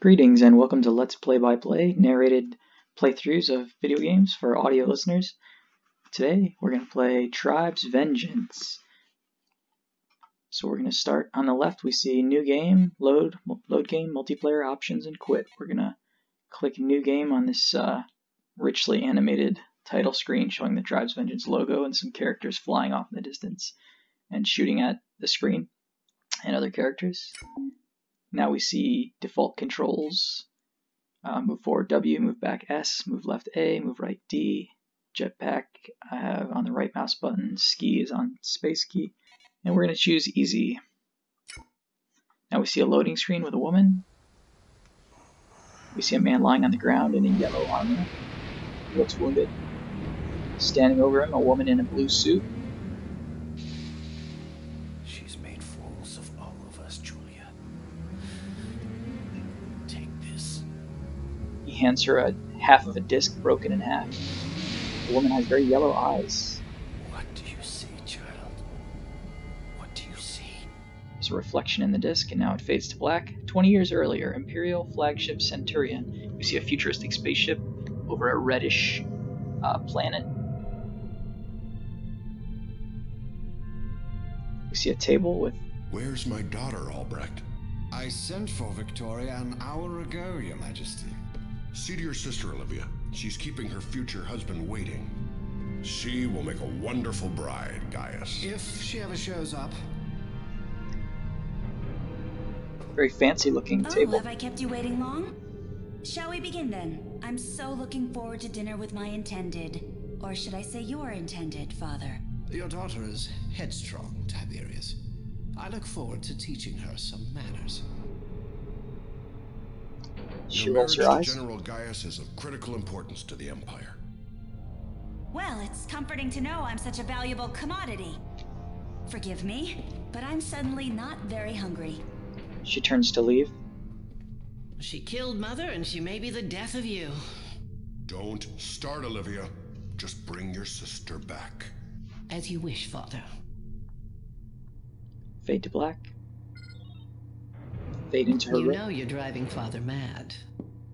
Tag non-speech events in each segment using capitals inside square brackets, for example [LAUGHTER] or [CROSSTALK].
Greetings and welcome to Let's Play by Play, narrated playthroughs of video games for audio listeners. Today we're going to play Tribes Vengeance. So we're going to start on the left. We see new game, load, load game, multiplayer options, and quit. We're going to click new game on this uh, richly animated title screen showing the Tribes Vengeance logo and some characters flying off in the distance and shooting at the screen and other characters. Now we see default controls. Uh, move forward W, move back S, move left A, move right D. Jetpack I have on the right mouse button. Ski is on space key. And we're going to choose easy. Now we see a loading screen with a woman. We see a man lying on the ground in a yellow armor. He looks wounded. Standing over him, a woman in a blue suit. Hands her a half of a disc broken in half. The woman has very yellow eyes. What do you see, child? What do you see? There's a reflection in the disc, and now it fades to black. 20 years earlier, Imperial flagship Centurion. We see a futuristic spaceship over a reddish uh, planet. We see a table with Where's my daughter, Albrecht? I sent for Victoria an hour ago, Your Majesty. See to your sister, Olivia. She's keeping her future husband waiting. She will make a wonderful bride, Gaius. If she ever shows up. very fancy looking Oh, table. have I kept you waiting long? Shall we begin then? I'm so looking forward to dinner with my intended. Or should I say your intended, father? Your daughter is headstrong, Tiberius. I look forward to teaching her some manners. She Your rolls her marriage eyes. General Gaius is of critical importance to the Empire. Well, it's comforting to know I'm such a valuable commodity. Forgive me, but I'm suddenly not very hungry. She turns to leave. She killed Mother, and she may be the death of you. Don't start, Olivia. Just bring your sister back. As you wish, Father. Fade to black. Fade into her You room. know you're driving Father mad.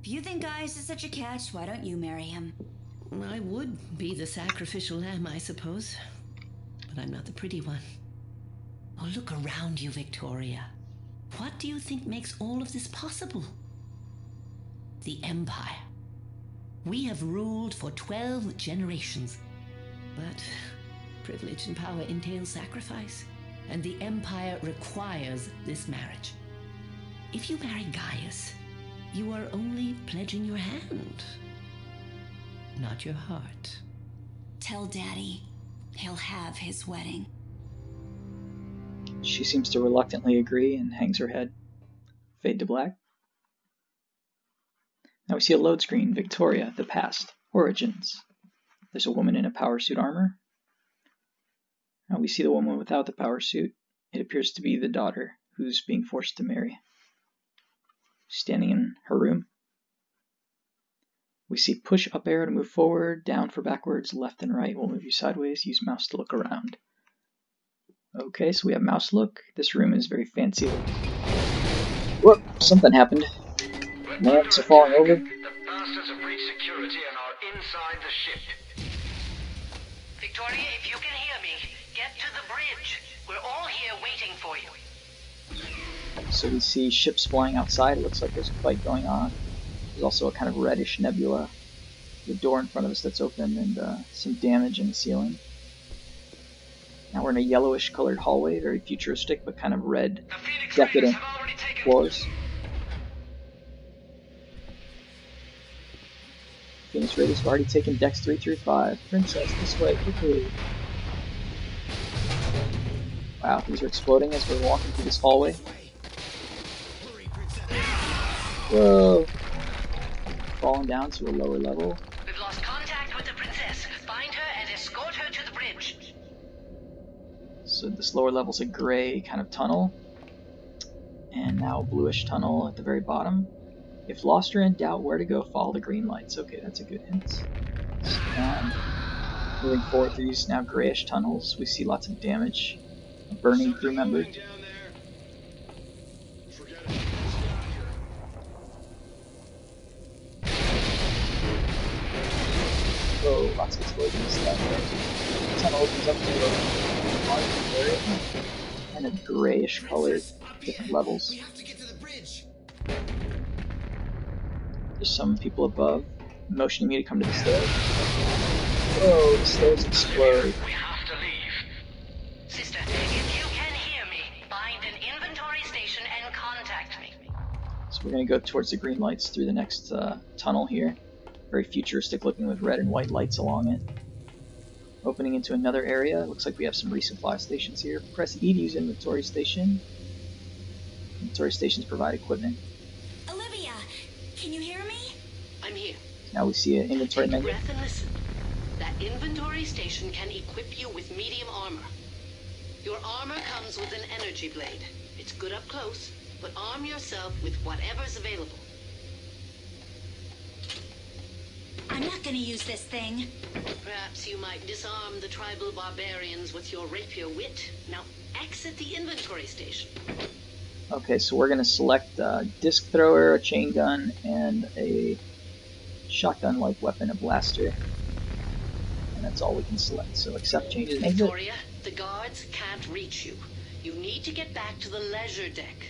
If you think Gaius is such a catch, why don't you marry him? I would be the sacrificial lamb, I suppose. But I'm not the pretty one. Oh, look around you, Victoria. What do you think makes all of this possible? The Empire. We have ruled for 12 generations. But privilege and power entail sacrifice, and the Empire requires this marriage. If you marry Gaius, you are only pledging your hand, not your heart. Tell Daddy he'll have his wedding. She seems to reluctantly agree and hangs her head. Fade to black. Now we see a load screen Victoria, the past, origins. There's a woman in a power suit armor. Now we see the woman without the power suit. It appears to be the daughter who's being forced to marry. Standing in her room. We see push up arrow to move forward, down for backwards, left and right will move you sideways, use mouse to look around. Okay, so we have mouse look. This room is very fancy. Whoop, something happened. Lamps are falling over. The bastards have breached security and are inside the ship. Victoria, if you can hear me, get to the bridge. We're all here waiting for you. So we see ships flying outside. It looks like there's a fight going on. There's also a kind of reddish nebula. The door in front of us that's open and uh, some damage in the ceiling. Now we're in a yellowish colored hallway, very futuristic, but kind of red, decadent Raiders have already floors. Phoenix Raiders have already taken decks 3 through 5. Princess, this way, quickly. Wow, these are exploding as we're walking through this hallway. Whoa! Falling down to a lower level. We've lost contact with the princess. Find her and escort her to the bridge. So this lower level's a gray kind of tunnel. And now a bluish tunnel at the very bottom. If lost or in doubt where to go, follow the green lights. Okay, that's a good hint. And moving forward through these now grayish tunnels, we see lots of damage. A burning crew member. Lots of explosions and stuff. The tunnel opens up to a large area, kind of grayish colored, different levels. We have to get to the bridge. There's some people above motioning me to come to the stairs. Oh, the stairs explode. We have to leave. Sister, if you can hear me, find an inventory station and contact me. So we're going to go towards the green lights through the next uh, tunnel here. Very futuristic looking with red and white lights along it. Opening into another area. Looks like we have some resupply stations here. Press E to use inventory station. Inventory stations provide equipment. Olivia, can you hear me? I'm here. Now we see an inventory Take a menu. breath and listen. That inventory station can equip you with medium armor. Your armor comes with an energy blade. It's good up close, but arm yourself with whatever's available. I'm not gonna use this thing. Perhaps you might disarm the tribal barbarians with your rapier wit. Now exit the inventory station. Okay, so we're going to select a disc thrower, a chain gun, and a shotgun-like weapon, a blaster. And that's all we can select. So accept changes. Victoria, the guards can't reach you. You need to get back to the leisure deck.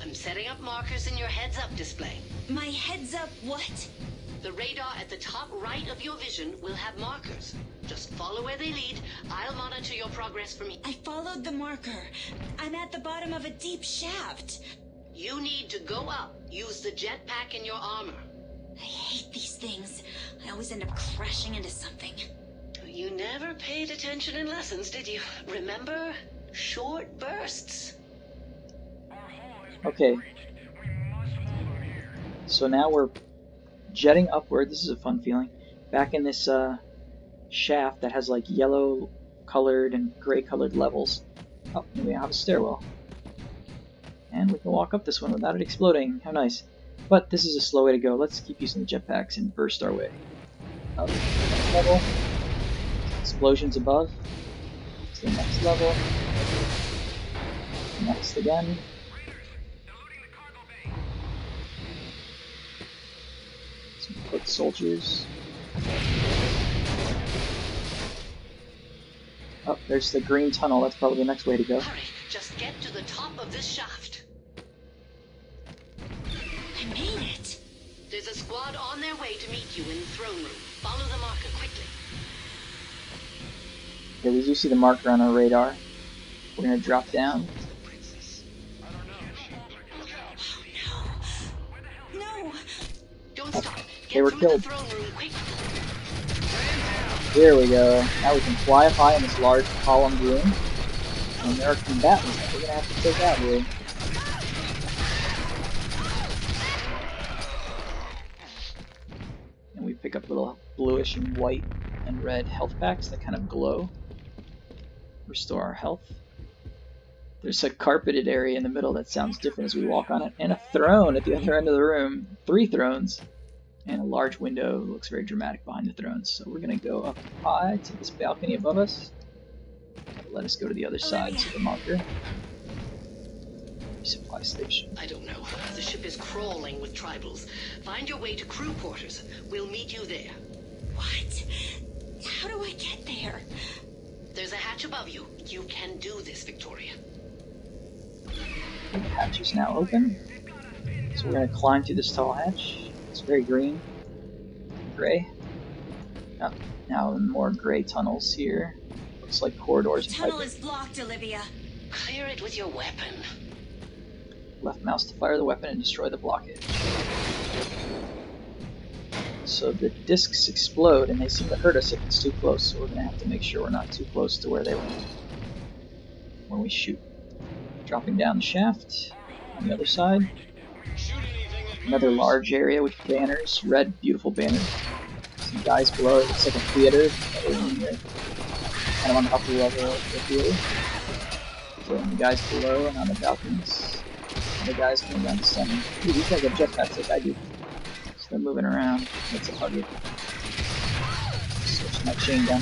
I'm setting up markers in your heads-up display. My heads up, what? The radar at the top right of your vision will have markers. Just follow where they lead. I'll monitor your progress from here. I followed the marker. I'm at the bottom of a deep shaft. You need to go up. Use the jetpack in your armor. I hate these things. I always end up crashing into something. You never paid attention in lessons, did you? Remember? Short bursts. Okay. So now we're jetting upward. This is a fun feeling. Back in this uh, shaft that has like yellow colored and gray colored levels. Oh, we have a stairwell. And we can walk up this one without it exploding. How nice. But this is a slow way to go. Let's keep using the jetpacks and burst our way. Up. Next level. Explosions above. To the next level. Next again. Some foot soldiers. Oh, there's the green tunnel. That's probably the next way to go. Hurry, just get to the top of this shaft. I made it. There's a squad on their way to meet you in the throne room. Follow the marker quickly. Okay, we do see the marker on our radar. We're gonna drop down. They were killed. the throne room quick. Here we go. Now we can fly up high in this large columned room. And there are combatants that we're gonna have to take out here. And we pick up little bluish and white and red health packs that kind of glow. Restore our health. There's a carpeted area in the middle that sounds different as we walk on it, and a throne at the other end of the room. Three thrones and a large window looks very dramatic behind the thrones. So we're gonna go up high to this balcony above us. Let us go to the other oh, side to the marker. Supply station. I don't know. The ship is crawling with tribals. Find your way to crew quarters. We'll meet you there. What? How do I get there? There's a hatch above you. You can do this, Victoria. The hatch is now open. So we're gonna climb through this tall hatch. It's very green, gray. Oh, now more gray tunnels here. Looks like corridors and Tunnel is blocked, Olivia. Clear it with your weapon. Left mouse to fire the weapon and destroy the blockage. So the discs explode and they seem to hurt us if it's too close, so we're gonna have to make sure we're not too close to where they went when we shoot. Dropping down the shaft on the other side. Another large area with banners, red, beautiful banners. Some guys below, it looks like a theater. Kind of on the upper level of the theater. So the guys below and on the balconies. The guys coming down the center. Ooh, these guys have jetpacks like I do. So they're moving around. That's a huggy. Switch my chain gun.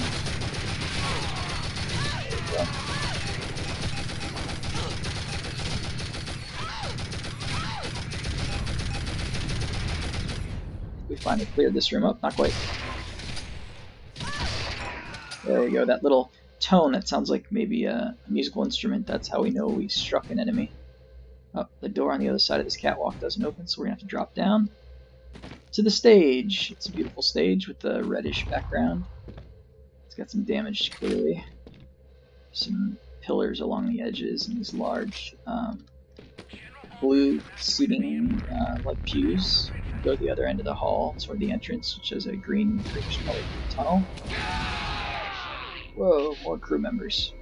There we go. We finally cleared this room up. Not quite. There we go. That little tone that sounds like maybe a, musical instrument. That's how we know we struck an enemy. Oh, the door on the other side of this catwalk doesn't open, so we're gonna have to drop down to the stage. It's a beautiful stage with the reddish background. It's got some damage clearly. Some pillars along the edges and these large um, blue seating uh, like pews. Go to the other end of the hall toward the entrance, which is a green greenish colored tunnel. Whoa, more crew members.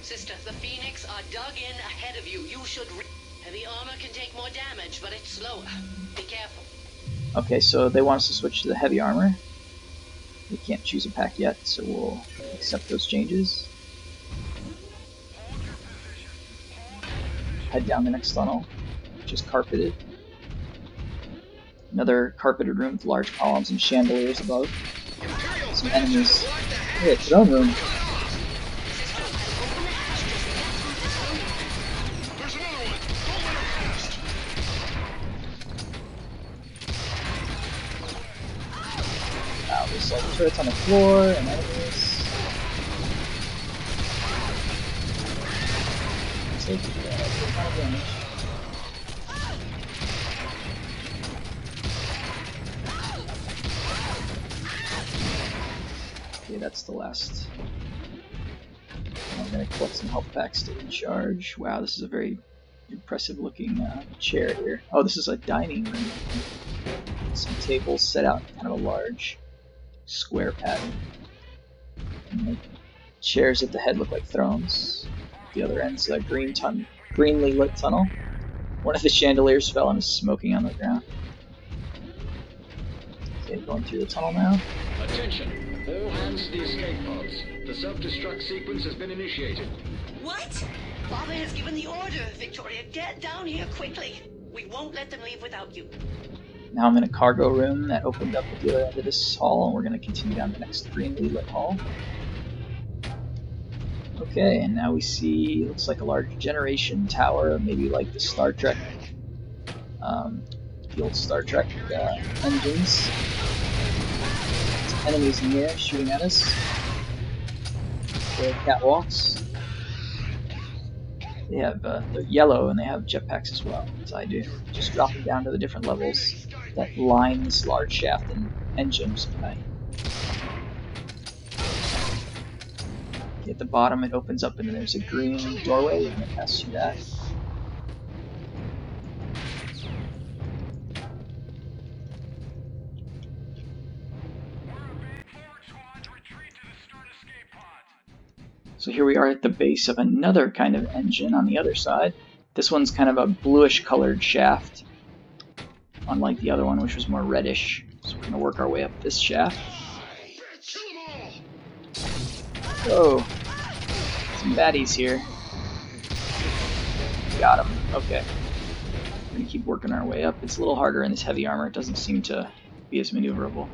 Sister, the Phoenix are dug in ahead of you. You should. Re- Heavy armor can take more damage, but it's slower. Be careful. Okay, so they want us to switch to the heavy armor. We can't choose a pack yet, so we'll accept those changes. Head down the next tunnel, which is carpeted. Another carpeted room with large columns and chandeliers above. Some enemies. Hey, throne room. Wow, there's like turrets on the floor and enemies. Uh, damage. The last. I'm gonna collect some health packs to recharge. Wow, this is a very impressive looking uh, chair here. Oh, this is a dining room. Some tables set out in kind of a large square pattern. And the chairs at the head look like thrones. The other end's a green tun- greenly lit tunnel. One of the chandeliers fell and is smoking on the ground. Okay, going through the tunnel now. Attention! All hands to the escape pods. The self-destruct sequence has been initiated. What? Father has given the order, Victoria. Get down here quickly. We won't let them leave without you. Now I'm in a cargo room that opened up at the other end of this hall, and we're going to continue down the next greenly lit hall. Okay, and now we see looks like a large generation tower, maybe like the Star Trek, um, the old Star Trek uh, engines. Enemies in here shooting at us. The catwalks. They have uh, they're yellow and they have jetpacks as well, as I do. Just dropping down to the different levels that line this large shaft and engines. Okay, At the bottom, it opens up and there's a green doorway. You're gonna pass through that. So here we are at the base of another kind of engine on the other side. This one's kind of a bluish colored shaft, unlike the other one, which was more reddish. So we're gonna work our way up this shaft. Oh, some baddies here. Got him. Okay. We're gonna keep working our way up. It's a little harder in this heavy armor. It doesn't seem to be as maneuverable.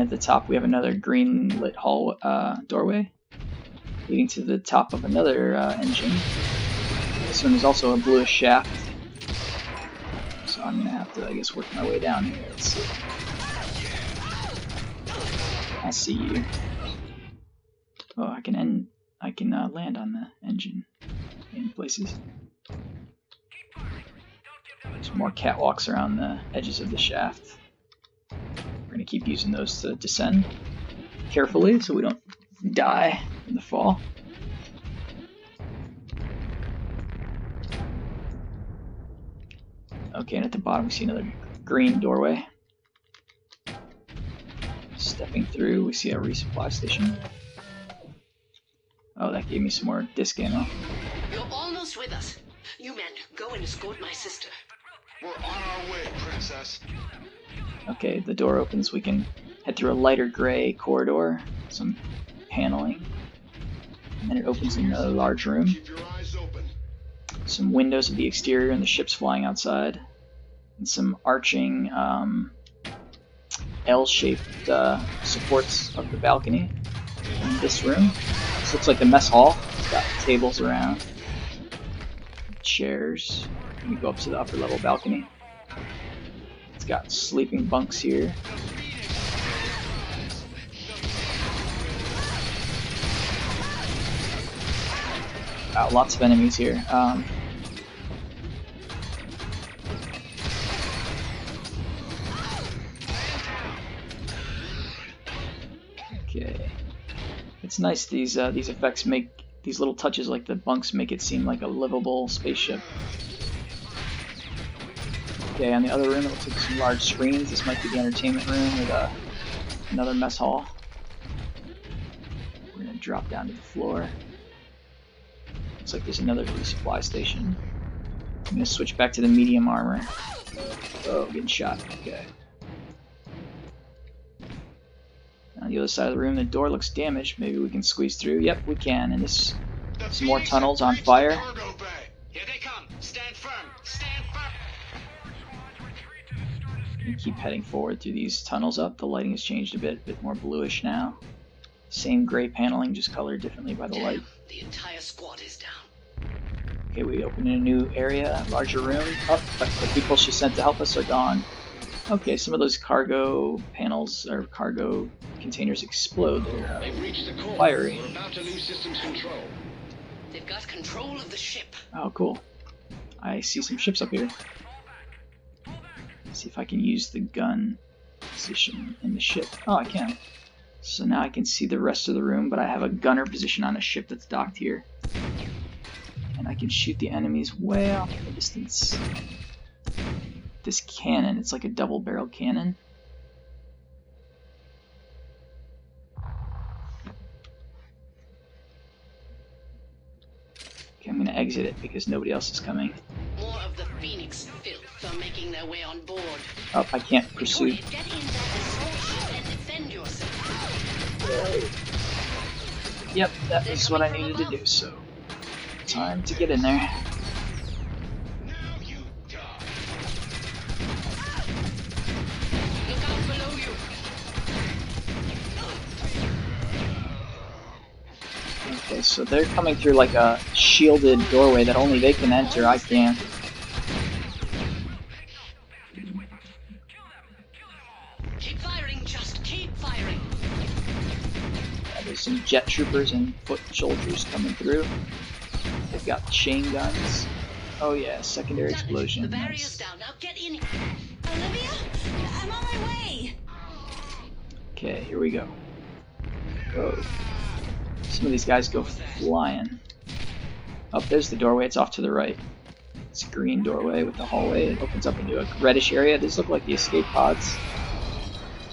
And at the top, we have another green lit hall uh, doorway leading to the top of another uh, engine. This one is also a bluish shaft. So I'm gonna have to, I guess, work my way down here. Let's see. I see you. Oh, I can end. I can uh, land on the engine in places. There's more catwalks around the edges of the shaft. We're gonna keep using those to descend carefully so we don't die in the fall. Okay, and at the bottom we see another green doorway. Stepping through, we see a resupply station. Oh, that gave me some more disc ammo. You're almost with us. You men, go and escort my sister. We're on our way, Princess. Okay, the door opens. We can head through a lighter gray corridor, some paneling, and then it opens in a large room. Keep your eyes open. Some windows of the exterior and the ships flying outside, and some arching um, L-shaped uh, supports of the balcony in this room. This looks like the mess hall. It's got tables around, chairs. Me go up to the upper level balcony. It's got sleeping bunks here. Lots of enemies here. Um, okay, it's nice these uh, these effects make these little touches like the bunks make it seem like a livable spaceship. Okay, on the other room it looks like some large screens. This might be the entertainment room with a, another mess hall. We're gonna drop down to the floor. Looks like there's another resupply station. I'm gonna switch back to the medium armor. Oh, getting shot. Okay. On the other side of the room, the door looks damaged. Maybe we can squeeze through. Yep, we can. And this, some more tunnels on fire. We keep heading forward through these tunnels up. The lighting has changed a bit, a bit more bluish now. Same gray paneling, just colored differently by the light. The entire squad is down. Okay, we open in a new area, larger room. Up, but the people she sent to help us are gone. Okay, some of those cargo panels or cargo containers explode. They're uh, They've reached the core. fiery. We're about to lose systems control. They've got control of the ship. Oh, cool. I see some ships up here. See if I can use the gun position in the ship. Oh, I can. So now I can see the rest of the room, but I have a gunner position on a ship that's docked here. And I can shoot the enemies way off the distance. This cannon, it's like a double barrel cannon. Okay, I'm gonna exit it because nobody else is coming. More of the Phoenix filth are making their way on board. Oh, I can't pursue. Victoria, that assault ship and defend yourself. Yep, that is what I needed to do, so time to get in there. So they're coming through like a shielded doorway that only they can enter, I can't. Keep firing, just keep firing. Yeah, there's some jet troopers and foot soldiers coming through. They've got chain guns. Oh yeah, secondary explosion. The barrier's down. Now get in. Olivia? I'm on my way. Okay, here we go. Whoa. Some of these guys go flying. Up there's the doorway, it's off to the right. It's a green doorway with the hallway. It opens up into a reddish area. These look like the escape pods.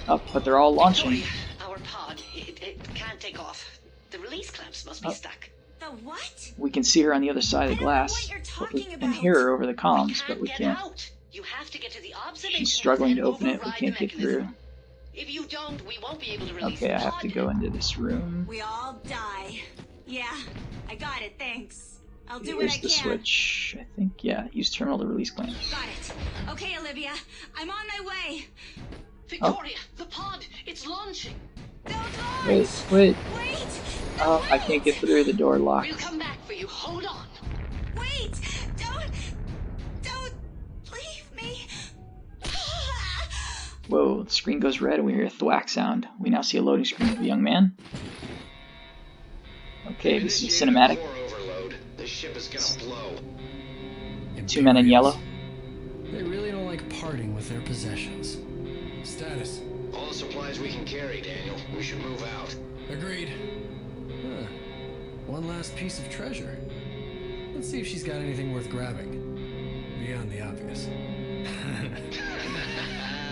Up, but they're all launching. Our pod, it, it can't take off. The release clamps must be Oh. stuck. The what? We can see her on the other side of the I don't know glass. what you're but we talking can hear her over the comms, can't but we can't. out. You have to get to the observation She's struggling to open it. We can't the get through. Mechanism. If you don't, we won't be able to release Okay, I have to go into this room. We all die. Yeah, I got it, thanks. I'll do Here's what I the can. switch. I think, yeah, use terminal to release clamps. Got it. Okay, Olivia, I'm on my way. Victoria, the pod, it's launching. Don't launch! Wait, wait. Wait! Oh, I can't get through the door locked. We'll come back for you. Hold on. Wait! Don't... Don't Whoa, the screen goes red and we hear a thwack sound. We now see a loading screen of a young man. Okay, this is Initiating cinematic. core overload. This ship is gonna blow. Two men in yellow. They really don't like parting with their possessions. Status. All the supplies we can carry, Daniel. We should move out. Agreed. Huh. One last piece of treasure. Let's see if she's got anything worth grabbing. Beyond the obvious. [LAUGHS]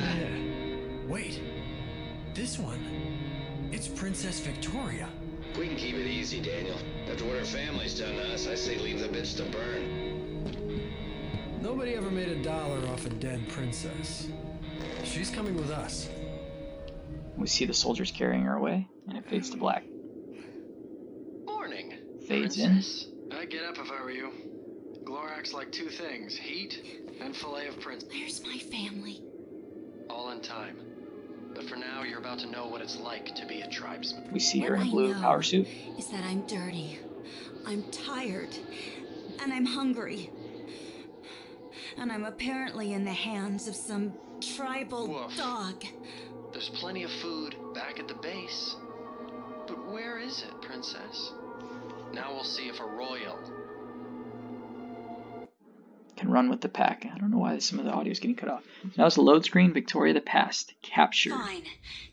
Yeah. Wait. This one. It's Princess Victoria. We can keep it easy, Daniel. After what her family's done to us, I say leave the bitch to burn. Nobody ever made a dollar off a dead princess. She's coming with us. We see the soldiers carrying her away, and it fades to black. Morning. Fades in. Princess. I'd get up if I were you. Glorax like two things heat and fillet of prince. Where's my family? All in time. But for now, you're about to know what it's like to be a tribesman. We see her What in a I blue know power suit. Is that I'm dirty. I'm tired. And I'm hungry. and I'm apparently in the hands of some tribal Woof. dog. There's plenty of food back at the base. But where is it, Princess? Now we'll see if a royal. Can run with the pack. I don't know why some of the audio is getting cut off. Now it's a load screen. Victoria the Past captured. Fine.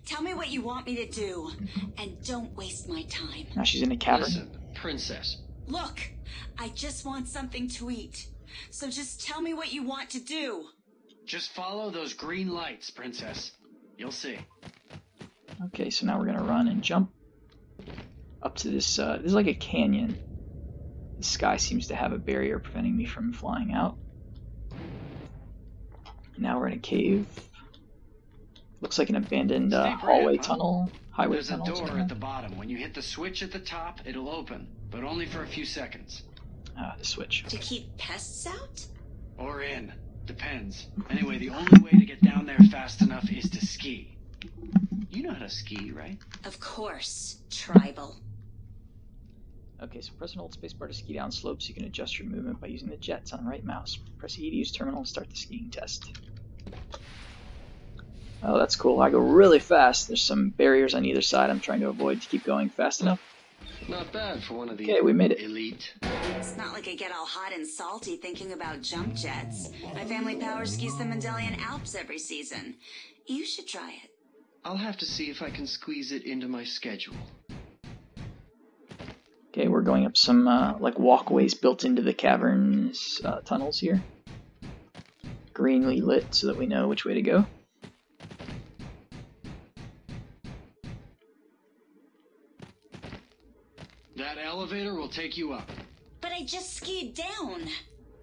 Tell me what you want me to do, and don't waste my time. Now she's in a cavern. Listen, Princess. Look, I just want something to eat. So just tell me what you want to do. Just follow those green lights, Princess. You'll see. Okay, so now we're gonna run and jump up to this. Uh, this is like a canyon. The sky seems to have a barrier preventing me from flying out. Now we're in a cave. Looks like an abandoned uh, hallway huh? tunnel, highway There's a tunnel. door at the bottom. When you hit the switch at the top, it'll open, but only for a few seconds. Ah, the switch. To keep pests out? Or in. Depends. Anyway, the only way to get down there fast enough is to ski. You know how to ski, right? Of course, tribal. Okay, so press and hold spacebar to ski down slopes. You can adjust your movement by using the jets on right mouse. Press E to use terminal and start the skiing test. Oh, that's cool. I go really fast. There's some barriers on either side I'm trying to avoid to keep going fast enough. Not bad for one of the Okay, we made it. elite. It's not like I get all hot and salty thinking about jump jets. My family power skis the Mendelian Alps every season. You should try it. I'll have to see if I can squeeze it into my schedule. Okay, we're going up some uh, like walkways built into the caverns uh, tunnels here. Greenly lit so that we know which way to go. That elevator will take you up. But I just skied down.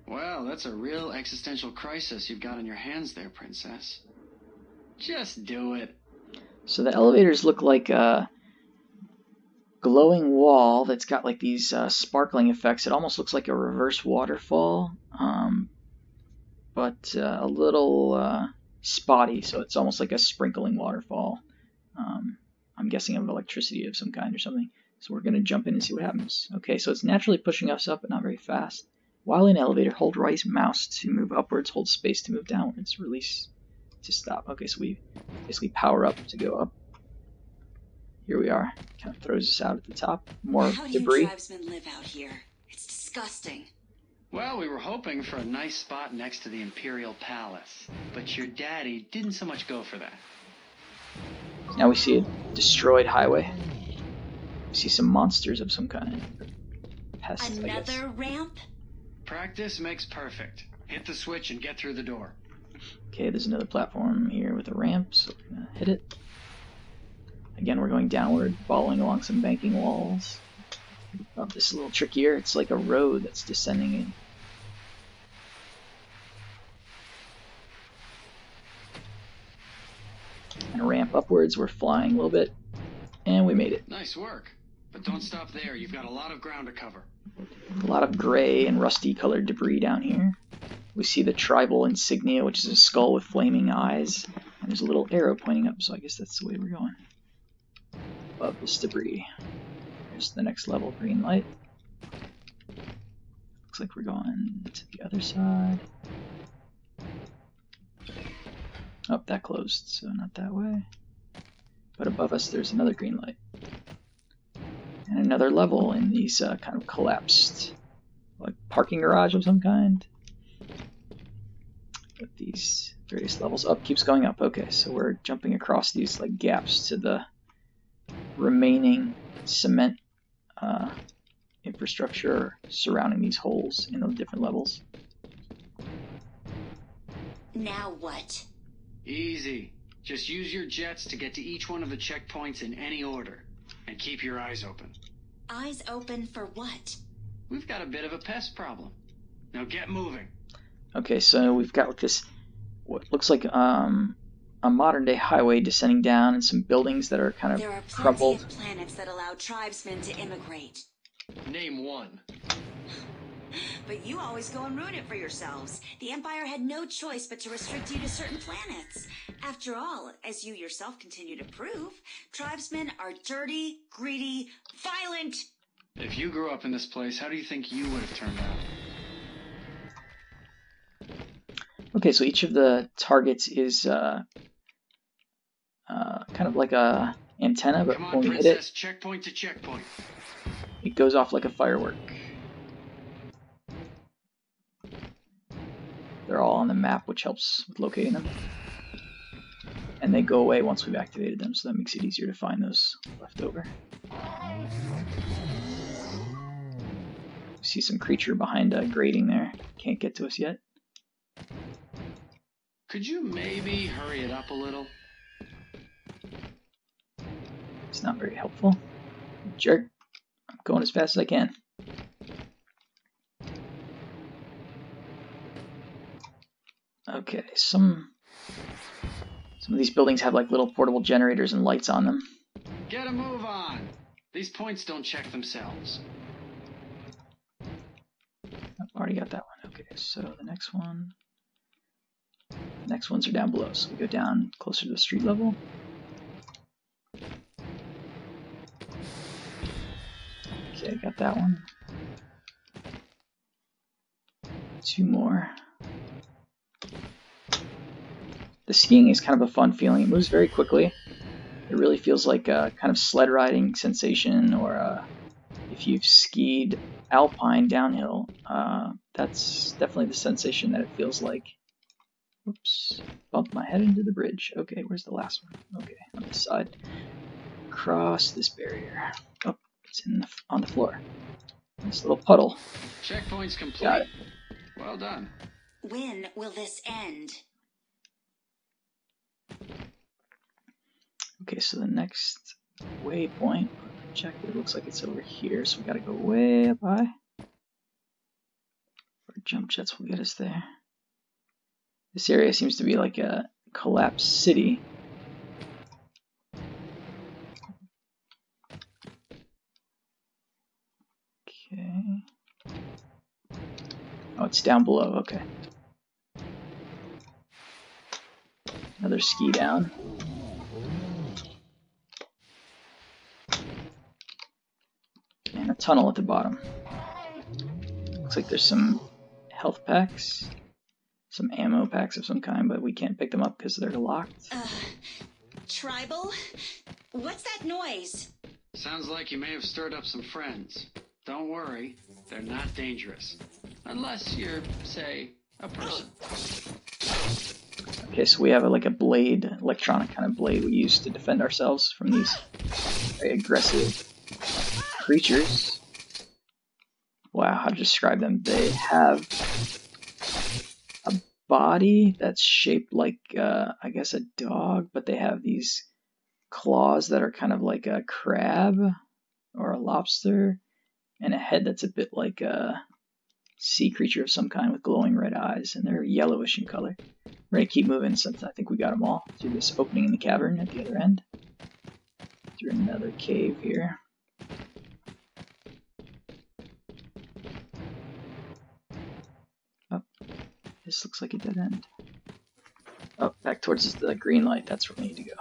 Well, that's a real existential crisis you've got on your hands there, Princess. Just do it. So the elevators look like a glowing wall that's got like these uh, sparkling effects. It almost looks like a reverse waterfall, um, but uh, a little uh, spotty. So it's almost like a sprinkling waterfall. Um, I'm guessing of electricity of some kind or something. So we're gonna jump in and see what happens. Okay, so it's naturally pushing us up, but not very fast. While in elevator, hold right mouse to move upwards, hold space to move downwards, release to stop. Okay, so we basically power up to go up. Here we are. Kind of throws us out at the top. More How do you debris. tribesmen live out here? It's disgusting. Well, we were hoping for a nice spot next to the Imperial Palace, but your daddy didn't so much go for that. Now we see a destroyed highway. We see some monsters of some kind. Pests, I guess. Another ramp? Practice makes perfect. Hit the switch and get through the door. Okay, there's another platform here with a ramp, so we're gonna hit it. Again, we're going downward, following along some banking walls. Oh, this is a little trickier. It's like a road that's descending in. And a ramp upwards. We're flying a little bit, and we made it. Nice work. But don't stop there. You've got a lot of ground to cover. A lot of gray and rusty colored debris down here. We see the tribal insignia, which is a skull with flaming eyes. And there's a little arrow pointing up, so I guess that's the way we're going. Above this debris. There's the next level, green light. Looks like we're going to the other side. Oh, that closed, so not that way. But above us, there's another green light and another level in these uh, kind of collapsed, like parking garage of some kind. These various levels up, keeps going up. Okay, so we're jumping across these like gaps to the remaining cement uh, infrastructure surrounding these holes in the different levels. Now what? Easy. Just use your jets to get to each one of the checkpoints in any order. And keep your eyes open. Eyes open for what? We've got a bit of a pest problem. Now get moving. Okay, so we've got like this, what looks like um, a modern day highway descending down, and some buildings that are kind of There are plenty crumbled. of planets that allow tribesmen to immigrate. Name one. But you always go and ruin it for yourselves. The Empire had no choice but to restrict you to certain planets. After all, as you yourself continue to prove, tribesmen are dirty, greedy, violent. If you grew up in this place, how do you think you would have turned out? Okay, so each of the targets is uh, uh, kind of like a antenna, but on, when we hit it, Checkpoint to checkpoint. it goes off like a firework. They're all on the map, which helps with locating them. And they go away once we've activated them, so that makes it easier to find those left over. See some creature behind a grating there. Can't get to us yet. Could you maybe hurry it up a little? It's not very helpful. Jerk. I'm going as fast as I can. Okay, some some of these buildings have like little portable generators and lights on them. Get a move on. These points don't check themselves. I've already got that one. Okay, so the next one. The next ones are down below, so we go down closer to the street level. Okay, I got that one. Two more. The skiing is kind of a fun feeling. It moves very quickly. It really feels like a kind of sled riding sensation, or uh if you've skied alpine downhill, uh, that's definitely the sensation that it feels like. Oops, bumped my head into the bridge. Okay, where's the last one? Okay, on this side. Cross this barrier. Oh, it's in the, on the floor. This little puddle. Checkpoint's complete. Got it. Well done. When will this end? Okay, so the next waypoint objective looks like it's over here, so we gotta go way up high. Or jump jets will get us there. This area seems to be like a collapsed city. It's down below, okay. Another ski down. And a tunnel at the bottom. Looks like there's some health packs, some ammo packs of some kind, but we can't pick them up because they're locked. Uh, tribal? What's that noise? Sounds like you may have stirred up some friends. Don't worry, they're not dangerous. Unless you're, say, a person. Okay, so we have a, like a blade, electronic kind of blade we use to defend ourselves from these very aggressive creatures. Wow, how to describe them? They have a body that's shaped like, uh, I guess, a dog, but they have these claws that are kind of like a crab or a lobster, and a head that's a bit like a sea creature of some kind with glowing red eyes, and they're yellowish in color. We're gonna keep moving since I think we got them all through this opening in the cavern at the other end. Through another cave here. Oh, this looks like a dead end. Oh, back towards the green light. That's where we need to go.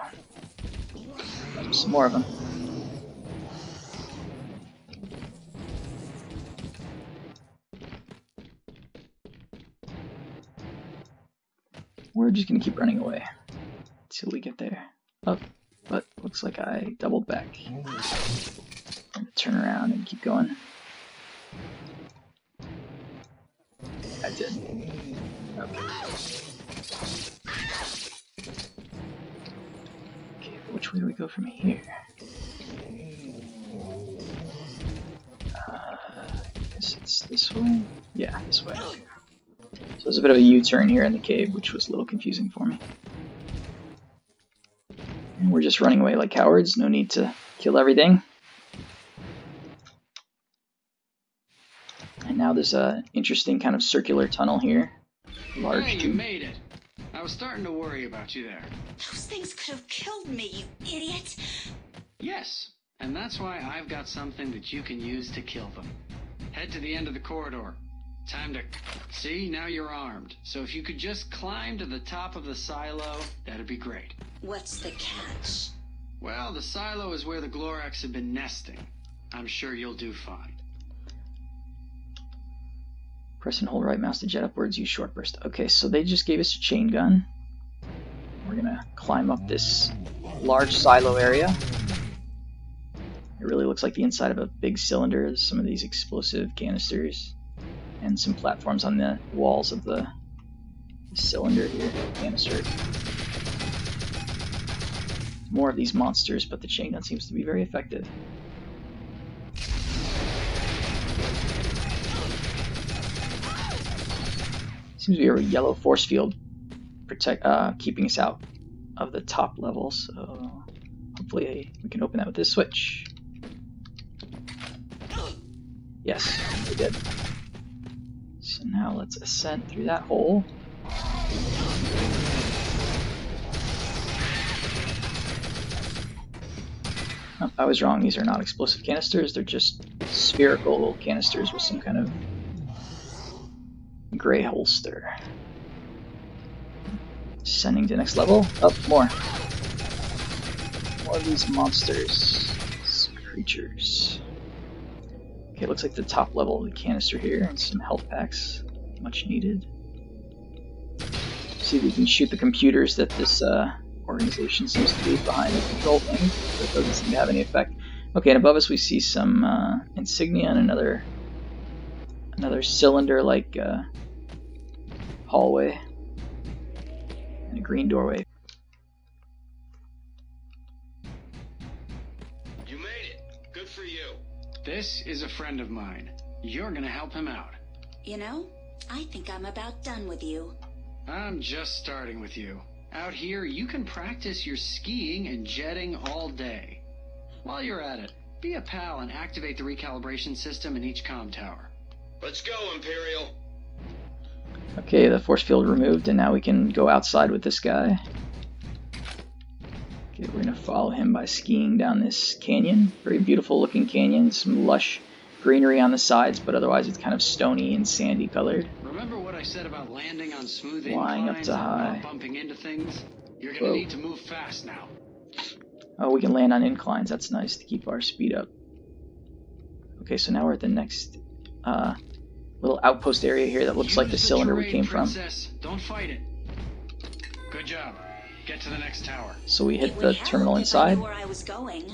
Some more of them. We're just gonna keep running away until we get there. Up, oh, but looks like I doubled back. Turn around and keep going. I did. Okay. Okay, which way do we go from here? Uh, I guess it's this way? Yeah, this way. Okay. So there's a bit of a U-turn here in the cave, which was a little confusing for me. And we're just running away like cowards, no need to kill everything. And now there's a interesting kind of circular tunnel here. Large hey, you tube. made it. I was starting to worry about you there. Those things could have killed me, you idiot. Yes, and that's why I've got something that you can use to kill them. Head to the end of the corridor. Time to... See, now you're armed. So if you could just climb to the top of the silo, that'd be great. What's the catch? Well, the silo is where the Glorax have been nesting. I'm sure you'll do fine. Press and hold right mouse to jet upwards, use short burst. Okay, so they just gave us a chain gun. We're gonna climb up this large silo area. It really looks like the inside of a big cylinder. Some of these explosive canisters and some platforms on the walls of the cylinder here, canister. More of these monsters, but the chain gun seems to be very effective. Seems to be a yellow force field protect, uh, keeping us out of the top level, so hopefully we can open that with this switch. Yes, we did. So now let's ascend through that hole. Oh, I was wrong, these are not explosive canisters, they're just spherical little canisters with some kind of gray holster. Sending to next level. Up, oh, more. More of these monsters. These creatures. Okay, looks like the top level of the canister here, and some health packs. Much needed. See if we can shoot the computers that this uh, organization seems to be behind the control thing, but doesn't seem to have any effect. Okay, and above us we see some uh, insignia and another another cylinder-like uh, hallway and a green doorway. This is a friend of mine. You're gonna help him out. You know, I think I'm about done with you. I'm just starting with you. Out here, you can practice your skiing and jetting all day. While you're at it, be a pal and activate the recalibration system in each com tower. Let's go, Imperial. Okay, the force field removed, and now we can go outside with this guy. Okay, we're gonna follow him by skiing down this canyon. Very beautiful looking canyon, some lush greenery on the sides, but otherwise it's kind of stony and sandy colored. Remember what I said about landing on smooth Flying up to high. not bumping into things? You're gonna Whoa. need to move fast now. Oh, we can land on inclines. That's nice to keep our speed up. Okay, so now we're at the next uh, little outpost area here that looks like the Use cylinder we came from. princess. Don't fight it. Good job. Get to the next tower. So we hit the terminal inside. where I was going.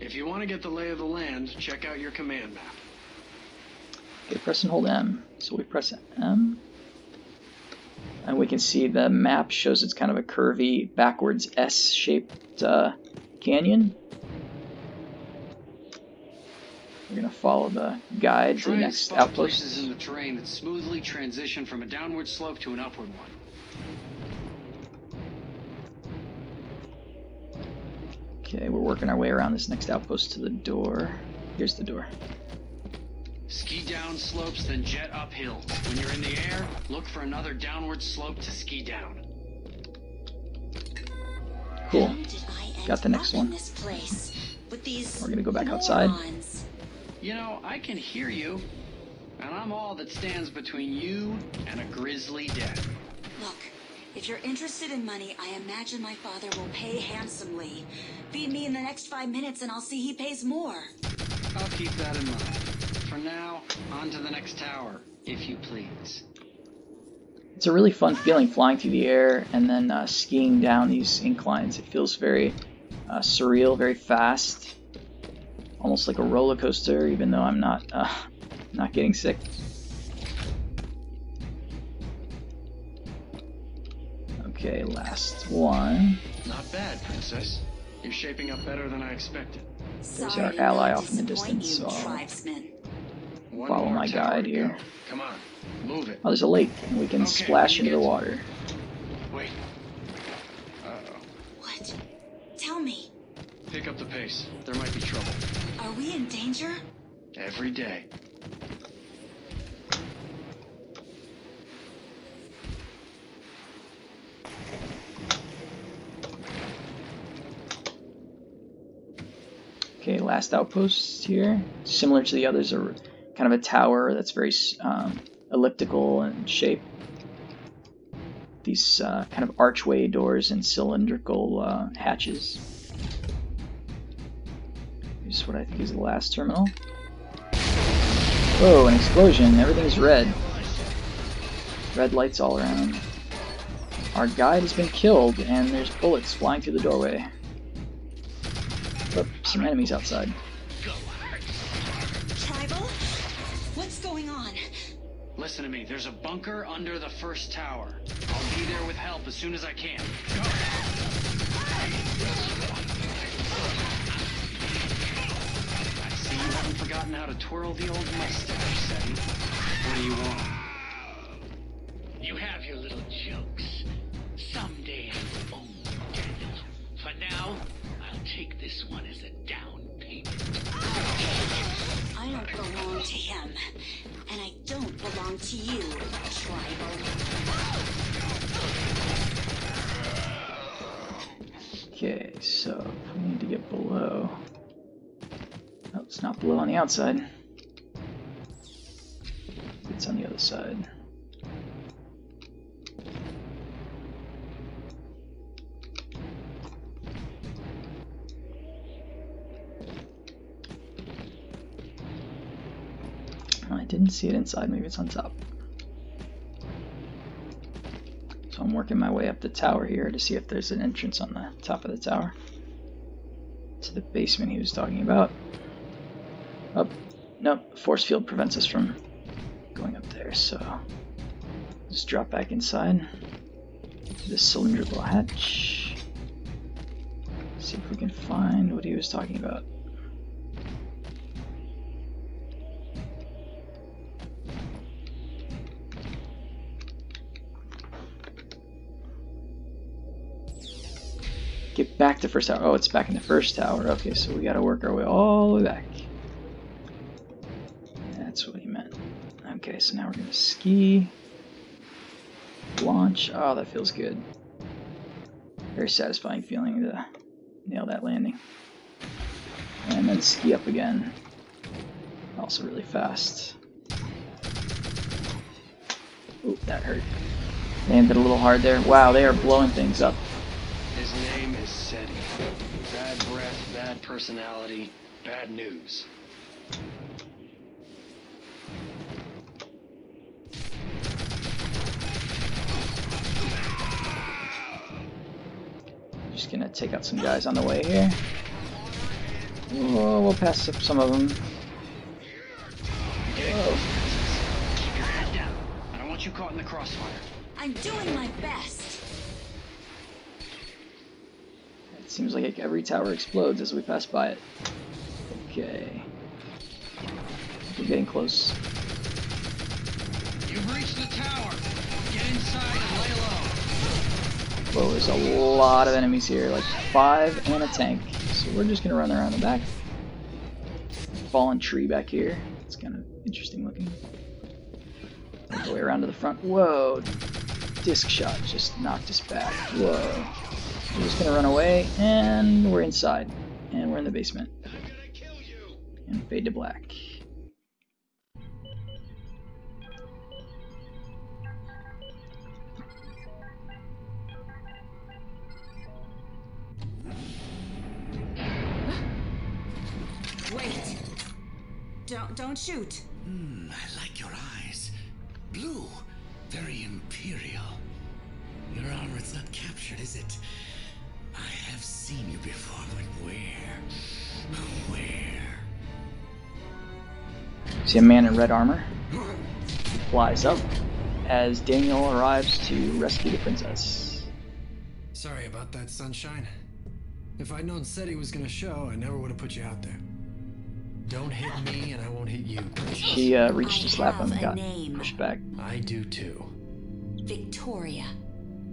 If you want to get the lay of the land, check out your command map. Okay, press and hold M. So we press M. And we can see the map shows it's kind of a curvy, backwards S-shaped uh, canyon. We're gonna follow the guide to the next spot places outpost. in the terrain that smoothly transition from a downward slope to an upward one. Okay, we're working our way around this next outpost to the door. Here's the door. Ski down slopes, then jet uphill. When you're in the air, look for another downward slope to ski down. Cool. How did I end Got the next one. In this place with these We're gonna go back outside. You know, I can hear you, and I'm all that stands between you and a grisly death. Look, if you're interested in money, I imagine my father will pay handsomely. Feed me in the next five minutes and I'll see he pays more. I'll keep that in mind. For now, on to the next tower, if you please. It's a really fun feeling flying through the air and then uh, skiing down these inclines. It feels very uh, surreal, very fast, almost like a roller coaster. Even though I'm not uh, not getting sick. Okay, last one. Not bad, princess. You're shaping up better than I expected. There's Sorry our to ally off in the distance, You, so- tribesmen. One Follow my guide here. Come on, move it. Oh, there's a lake, and we can Okay, splash into the water. Wait. Uh-oh. What? Tell me, Pick up the pace. There might be trouble. are we in danger? Every day. Okay, last outpost here. Similar to the others, are kind of a tower that's very um, elliptical in shape. These uh, kind of archway doors and cylindrical uh, hatches. Here's what I think is the last terminal. Whoa, an explosion. Everything's red. Red lights all around. Our guide has been killed, and there's bullets flying through the doorway. Oh, some enemies outside. Tribal? What's going on? Listen to me. There's a bunker under the first tower. I'll be there with help as soon as I can. Go. I see you haven't forgotten how to twirl the old mustache, Seti. What do you want? You have now, I'll take this one as a down payment. I don't belong to him. And I don't belong to you, Tribal. Okay, so we need to get below. Oh, it's not below on the outside. It's on the other side. I didn't see it inside, maybe it's on top. So I'm working my way up the tower here to see if there's an entrance on the top of the tower. To the basement he was talking about. Up. Oh, nope, force field prevents us from going up there, so just drop back inside this cylindrical hatch. See if we can find what he was talking about. Get back to first tower. Oh, it's back in the first tower. Okay, so we gotta work our way all the way back. That's what he meant. Okay, so now we're gonna ski. Launch. Oh, that feels good. Very satisfying feeling to nail that landing. And then ski up again. Also really fast. Oop, that hurt. Landed a little hard there. Wow, they are blowing things up. His name is Seti. Bad breath, bad personality, bad news. Just gonna take out some guys on the way here. Oh, we'll pass up some of them. Whoa. Keep your head down. I don't want you caught in the crossfire. I'm doing my best. It seems like every tower explodes as we pass by it. Okay. We're getting close. You've reached the tower. Get inside and lay low. Whoa, there's a lot of enemies here, like five and a tank. So we're just gonna run around the back. Fallen tree back here. It's kind of interesting looking. All the way around to the front. Whoa! Disc shot just knocked us back. Whoa. We're just gonna run away, and we're inside. And we're in the basement. And fade to black. Wait. Don't don't shoot. Hmm, I like your eyes. Blue. Very imperial. Your armor's not captured, is it? I have seen you before, but where? Where? See a man in red armor flies up as Daniel arrives to rescue the princess. Sorry about that, Sunshine. If I'd known Seti was gonna show, I never would have put you out there. Don't hit me, and I won't hit you. She uh, reached to slap him have and a got name. pushed back. I do too. Victoria.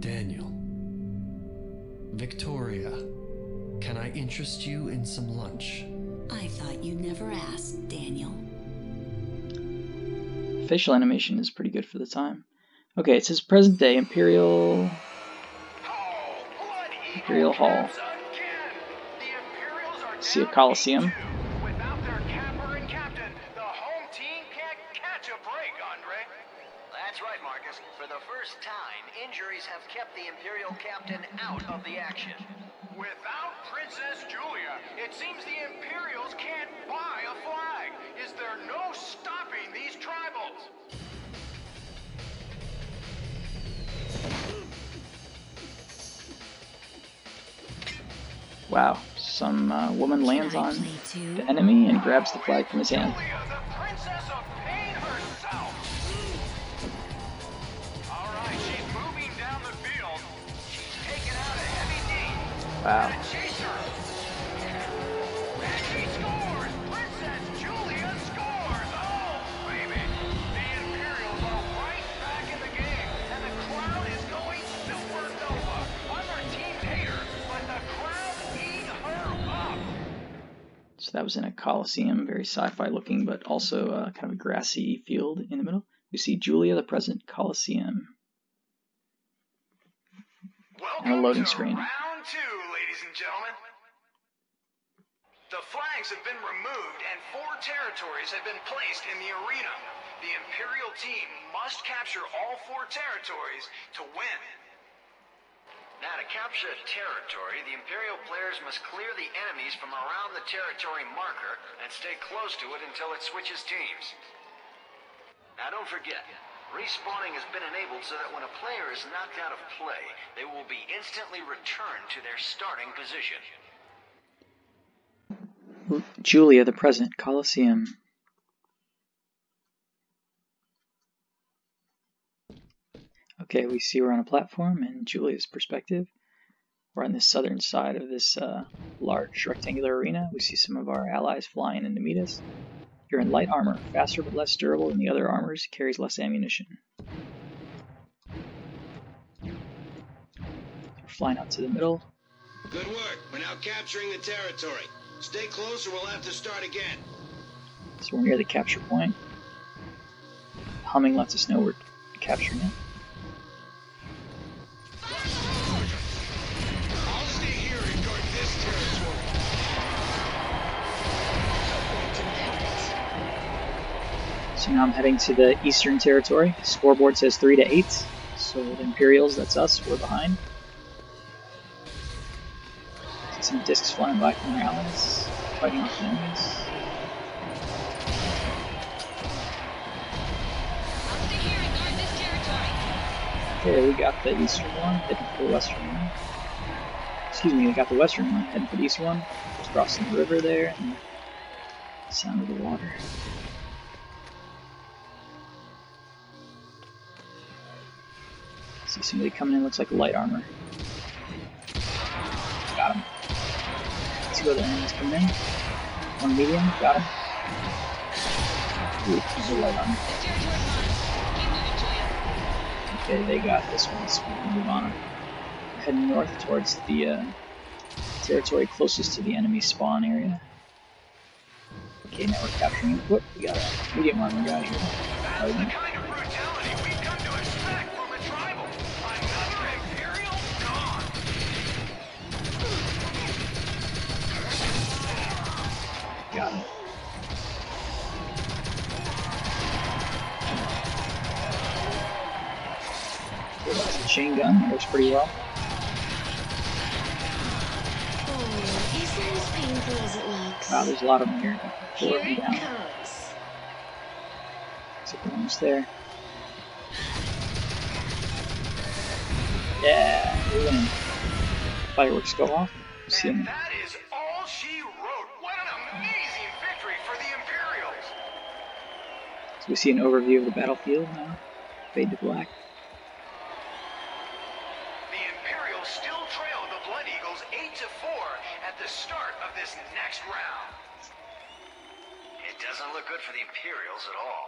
Daniel. Victoria, can I interest you in some lunch? I thought you never asked, Daniel. Facial animation is pretty good for the time. Okay, it says present day Imperial Imperial Hall. See a Coliseum. right, Marcus. For the first time, injuries have kept the Imperial captain out of the action. Without Princess Julia, it seems the Imperials can't buy a flag. Is there no stopping these tribals? Wow, some uh, woman lands on the enemy and grabs the flag from his hand. Wow. So that was in a coliseum, very sci-fi looking, but also uh, kind of a grassy field in the middle. We see Julia, the present Coliseum. Welcome and a loading to screen. round two, ladies and gentlemen. The flags have been removed and four territories have been placed in the arena. The Imperial team must capture all four territories to win. Now, to capture a territory, the Imperial players must clear the enemies from around the territory marker and stay close to it until it switches teams. Now, don't forget, respawning has been enabled so that when a player is knocked out of play, they will be instantly returned to their starting position. Julia, the present Colosseum. Okay, we see we're on a platform in Julia's perspective. We're on the southern side of this uh, large rectangular arena. We see some of our allies flying in to meet us. You're in light armor, faster but less durable than the other armors, carries less ammunition. We're flying out to the middle. Good work. We're now capturing the territory. Stay close or we'll have to start again. So we're near the capture point. Humming lets us know we're capturing it. I'll stay here and guard this territory. So now I'm heading to the Eastern Territory. Scoreboard says 3 to 8. So the Imperials, that's us, we're behind. Some discs flying by from their allies, fighting off enemies. Okay, we got the Eastern one, heading for the Western one. Excuse me, we got the Western one, heading for the Eastern one. Just crossing the river there, and the sound of the water. See somebody coming in, looks like light armor. Got him. Two other enemies coming in. One medium, got him. Ooh, a light armor. Okay, they got this one, so we can move on. We're heading north towards the uh, territory closest to the enemy spawn area. Okay, now we're capturing. Whoop, we got a medium armor guy here. Got. Okay, that's a chain gun. Works pretty well. Oh, isn't as painful as it looks. Wow, there's a lot of them here. Four Here of them it down. comes. So almost there. Yeah, we win. Fireworks go off. See them. So we see an overview of the battlefield now. Fade to black. The Imperials still trail the Blood Eagles 8 to 4 at the start of this next round. It doesn't look good for the Imperials at all.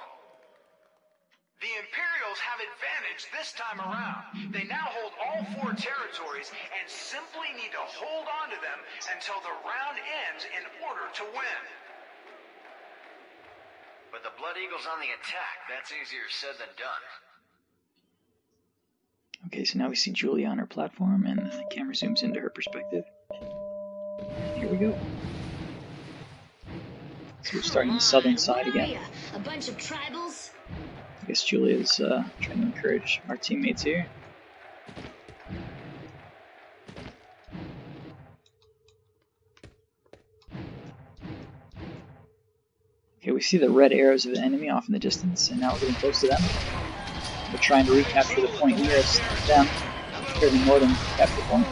The Imperials have advantage this time around. They now hold all four territories and simply need to hold on to them until the round ends in order to win. But the Blood Eagle's on the attack. That's easier said than done. Okay, so now we see Julia on her platform, and the camera zooms into her perspective. Here we go. So we're starting the southern side again. A bunch of tribals? I guess Julia's uh, trying to encourage our teammates here. Okay, we see the red arrows of the enemy off in the distance, and now we're getting close to them. We're trying to recapture the point nearest them, curving more than capture the point.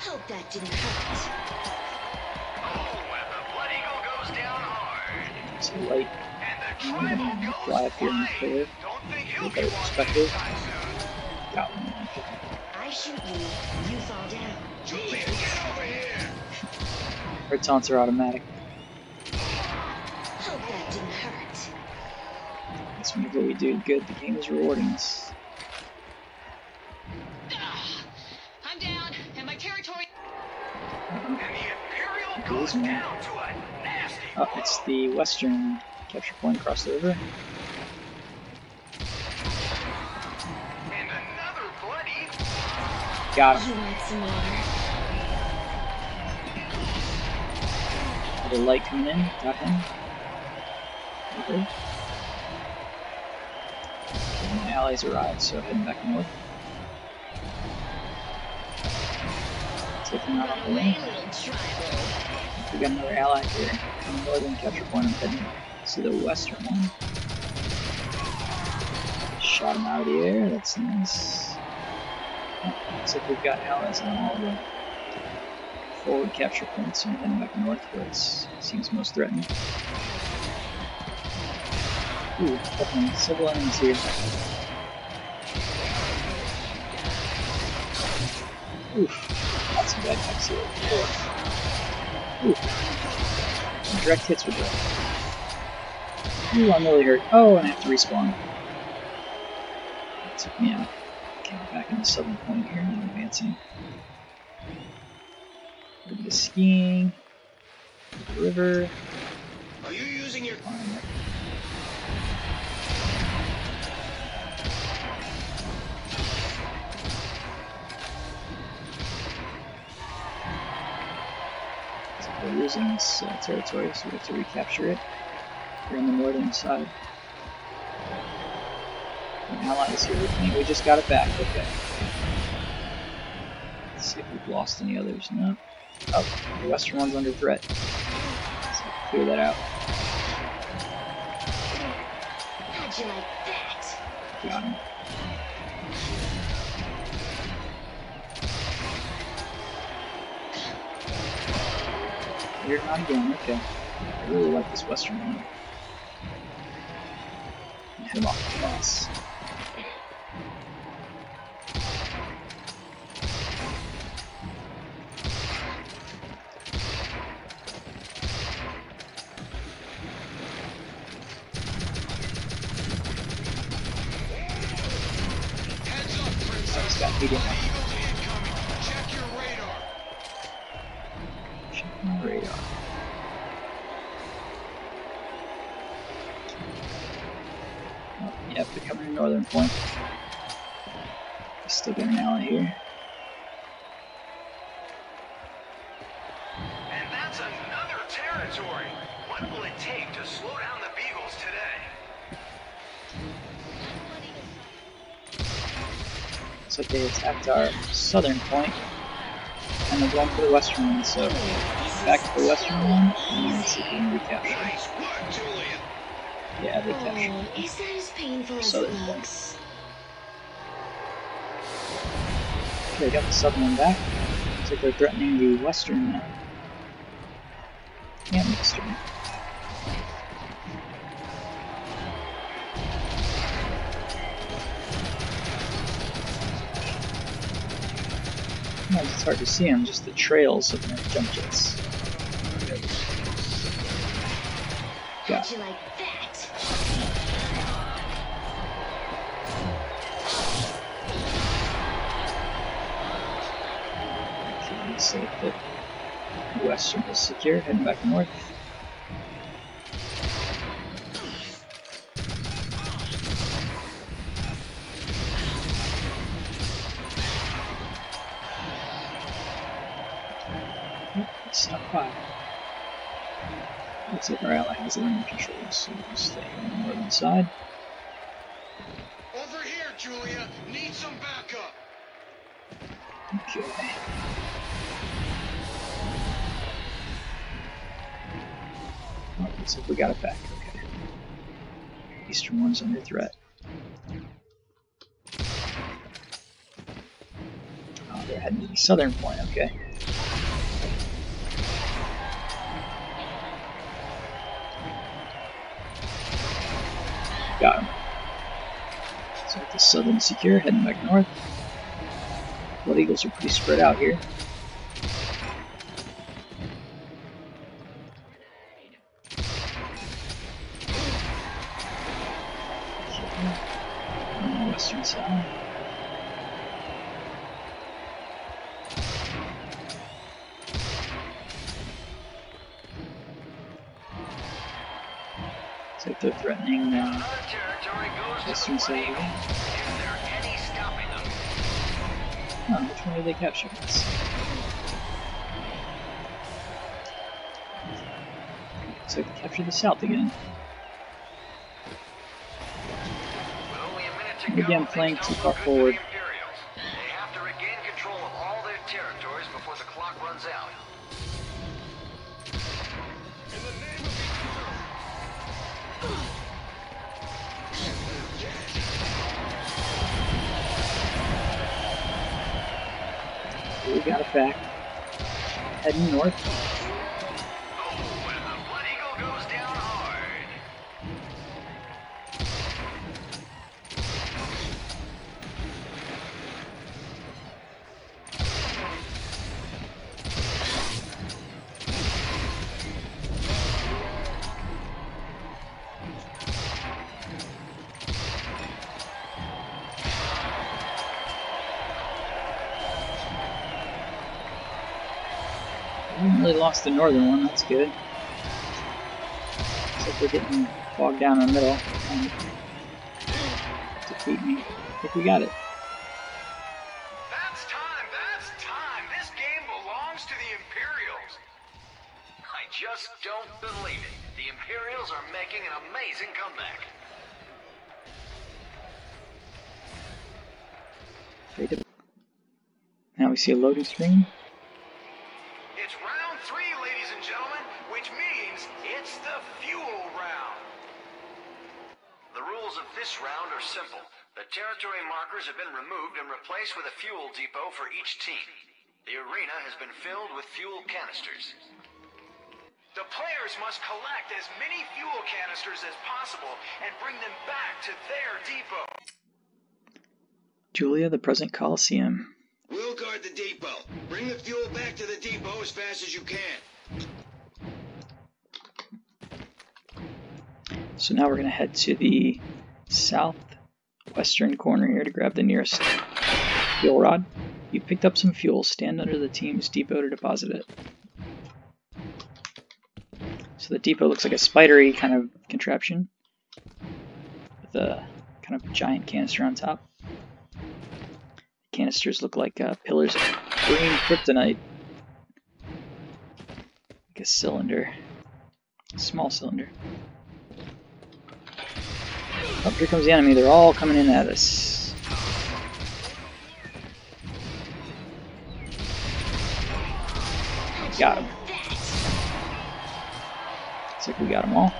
Hope that didn't hurt. Oh, so light fly up here in the clear. Look at perspective. Got one. I shoot you, you fall down. Julia, get over here! Her taunts are automatic. Hope that didn't hurt. That's whenever we do good, the game is rewarding us. I'm down, and my territory. Losing one. Oh, it's the western capture point across the river. Got him. You want some water? The light coming in. Got him. Okay. My allies arrived, so heading back north. Taking out on the way. We got another ally here. From the northern capture point, I'm heading to the western one. Shot him out of the air, that's nice. Looks like we've got allies on all the forward capture points, and heading back north where it seems most threatening. Ooh, definitely civil enemies here. Oof, lots of bad guys here. Ooh. Ooh. Direct hits with that. Ooh, I'm really hurt. Oh, and I have to respawn. That took me out. Okay, we're back in the southern point here, now advancing. A little bit of skiing. The river. Are you using your... Fine. So we're losing this uh, territory, so we have to recapture it. We're on the northern side. Is here with me. We just got it back. Okay. Let's see if we've lost any others. No. Oh, the western one's under threat. Let's clear that out. How'd you like that? Got him. You're not again, okay. I really like this western one. Hit him off the pass. Heads up, Princess. He's they attacked our southern point, and they're going for the western one, so back to the western one, and see if we can recapture it. Yeah, they captured Oh, it. is that as painful as it looks? Okay, got the southern one back. Looks like they're threatening the western now. Hard to see them, just the trails of their jump jets. Got How'd you like that? Okay, so the western is secure, heading back north. Oop, It's not fine. Looks like our ally has it under control, so we'll stay on the northern side. Over here, Julia. Need some backup. Okay. Looks like we got it back. Okay. Eastern one's under threat. Oh, they they're heading to the southern point, okay. Got him. So the southern secure, heading back north. Blood Eagles are pretty spread out here. On the western side. Looks like they're threatening uh, western side of the room. Oh, which one did they capture? Let's see. Looks like they captured the south again. I'm playing too far forward. Got it back. Heading north. We lost the northern one, that's good. Like we're getting bogged down in the middle. Um, defeat me. I think we got it. That's time, that's time. This game belongs to the Imperials. I just don't believe it. The Imperials are making an amazing comeback. Now we see a loading screen. It's round three, ladies and gentlemen, which means it's the fuel round. The rules of this round are simple. The territory markers have been removed and replaced with a fuel depot for each team. The arena has been filled with fuel canisters. The players must collect as many fuel canisters as possible and bring them back to their depot. Julia, the present Coliseum. We'll guard the depot. Bring the fuel back to the depot as fast as you can. So now we're going to head to the southwestern corner here to grab the nearest fuel rod. You picked up some fuel. Stand under the team's depot to deposit it. So the depot looks like a spidery kind of contraption with a kind of giant canister on top. Canisters look like uh, pillars of green kryptonite. Like a cylinder. small cylinder. Oh, here comes the enemy. They're all coming in at us. Got him. Looks like we got them all.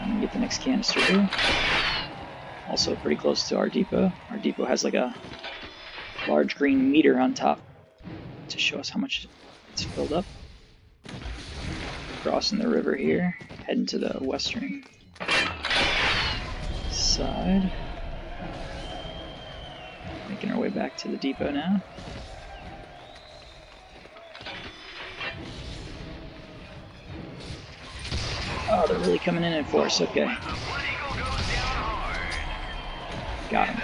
I'm gonna get the next canister here. Also pretty close to our depot. Our depot has like a large green meter on top to show us how much it's filled up. Crossing the river here, heading to the western side. Making our way back to the depot now. Oh, they're really coming in in force. Okay. Got him.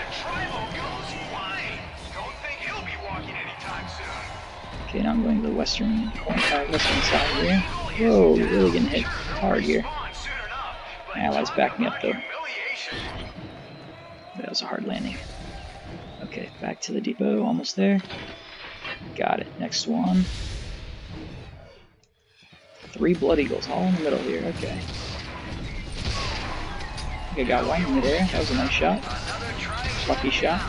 Okay, now I'm going to the western, uh, western side here. Whoa, we're really getting hit hard here. My allies back me up though. That was a hard landing. Okay, back to the depot, almost there. Got it. Next one. Three Blood Eagles, all in the middle here. Okay. I think I got one in midair. That was a nice shot. Lucky shot.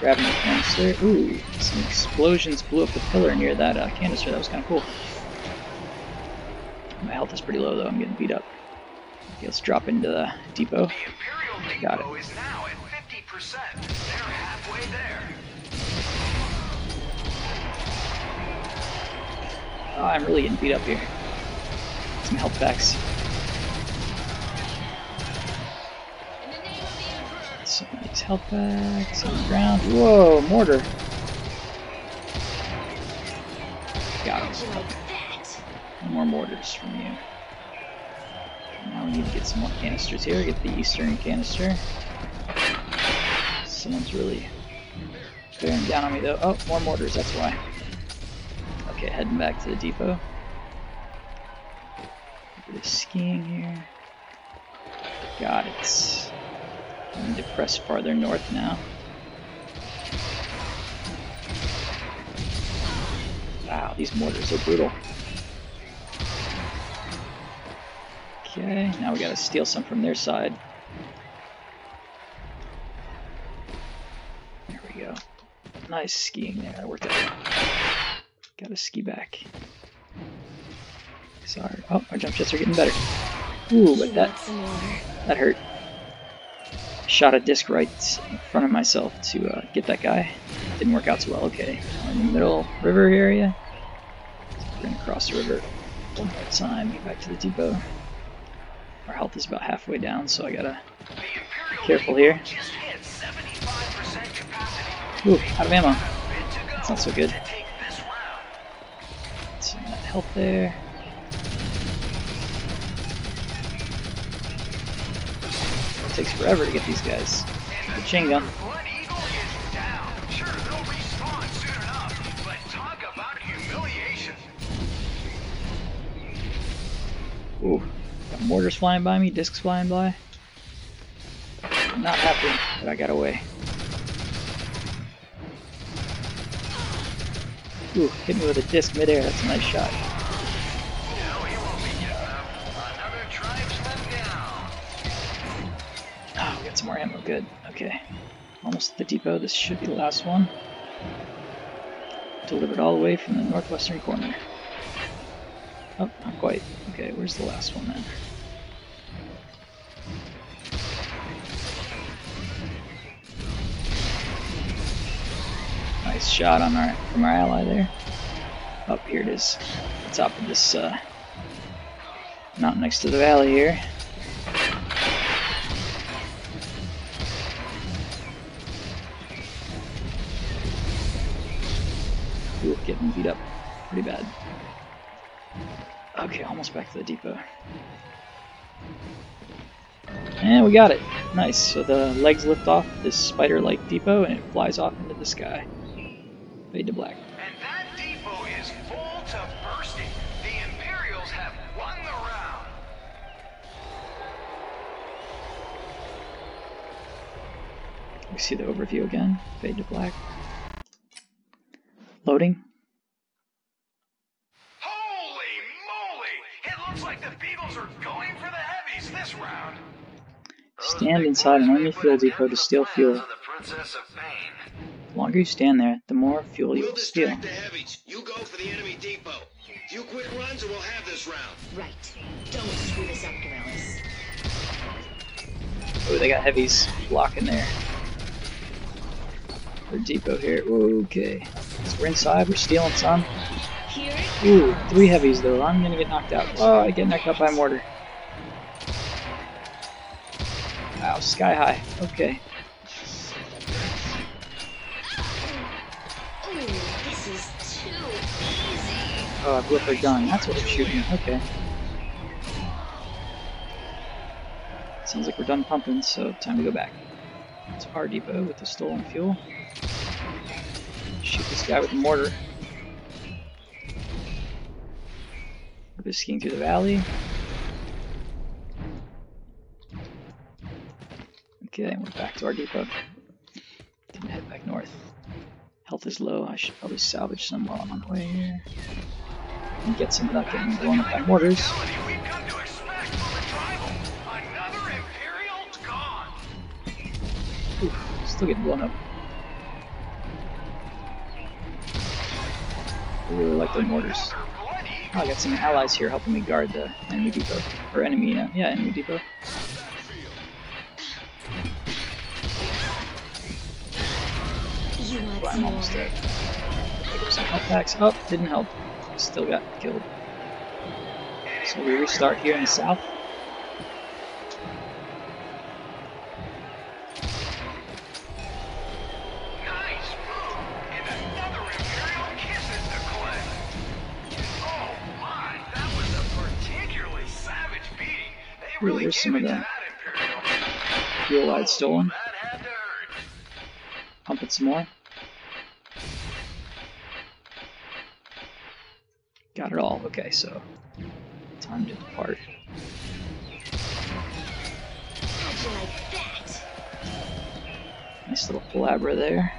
Grabbing the canister. Ooh, some explosions blew up the pillar near that uh, canister. That was kind of cool. My health is pretty low though. I'm getting beat up. Okay, let's drop into the depot. Got it. They're halfway there. Oh, I'm really getting beat up here. Some health packs. Some these health packs on the ground. Whoa, mortar. Got him. More mortars from you. Now we need to get some more canisters here. Get the eastern canister. Someone's really bearing down on me though. Oh, more mortars, that's why. Okay, heading back to the depot. Bit of skiing here. Got it. I need to press farther north now. Wow, these mortars are brutal. Okay, now we gotta steal some from their side. There we go. Nice skiing there, that worked out. Gotta ski back. Sorry. Oh, our jump jets are getting better. Ooh, but that that hurt. Shot a disc right in front of myself to uh, get that guy. Didn't work out so well. Okay, in the middle river area. We're gonna cross the river one more time. Get back to the depot. Our health is about halfway down, so I gotta be careful here. Ooh, out of ammo. That's not so good. Some that health there. It takes forever to get these guys. The chain gun. Ooh, got mortars flying by me, discs flying by. I'm not happy that I got away. Ooh, hit me with a disc midair, that's a nice shot. Oh, we got some more ammo, good. Okay. Almost at the depot, this should be the last one. Delivered all the way from the northwestern corner. Oh, not quite. Okay, where's the last one then? Nice shot on our from our ally there. Up oh, here it is. Top of this uh, mountain next to the valley here. Ooh, getting beat up pretty bad. Okay, almost back to the depot. And we got it. Nice. So the legs lift off this spider-like depot and it flies off into the sky. Fade to black. And that depot is full to bursting. The Imperials have won the round. We see the overview again. Fade to black. Loading. Holy moly! It looks like the Beagles are going for the heavies this round. Stand inside an enemy fuel depot to steal fuel. The longer you stand there, the more fuel you will steal. The heavies. You go for the enemy depot. Few quick runs and we'll have this round. Right. Don't screw this up, Morales. Oh, they got heavies blocking there. Their depot here. Okay. So we're inside, we're stealing some. Ooh, three heavies though. I'm gonna get knocked out. Oh, I get knocked out by a mortar. Wow, sky high. Okay. Uh, oh, up their gun. That's what we're shooting. Okay. Sounds like we're done pumping, so time to go back. It's our depot with the stolen fuel. Shoot this guy with the mortar. We're skiing through the valley. Okay, we're back to our depot. Gonna head back north. Health is low. I should probably salvage some while I'm on the way here. And get some without getting blown up by mortars. Ooh, still getting blown up. I really like the mortars. Oh, I got some allies here helping me guard the enemy depot. Or enemy, uh, yeah, enemy depot. But I'm almost dead. Some health packs. Oh, didn't help. Still got killed. So we restart here in the south. Really some of that fuel I had stolen. Pump it some more. Got it all. Okay, so time to depart. How'd you like that? Nice little palabra there.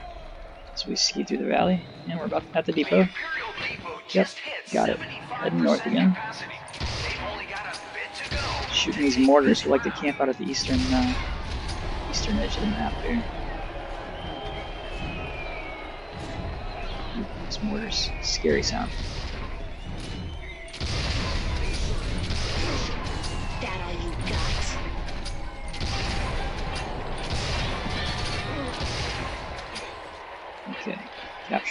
As we ski through the valley, and we're about at the depot. Yep, got it. Heading north again. Shooting these mortars who like to camp out at the eastern uh, eastern edge of the map there. Ooh, these mortars, scary sound.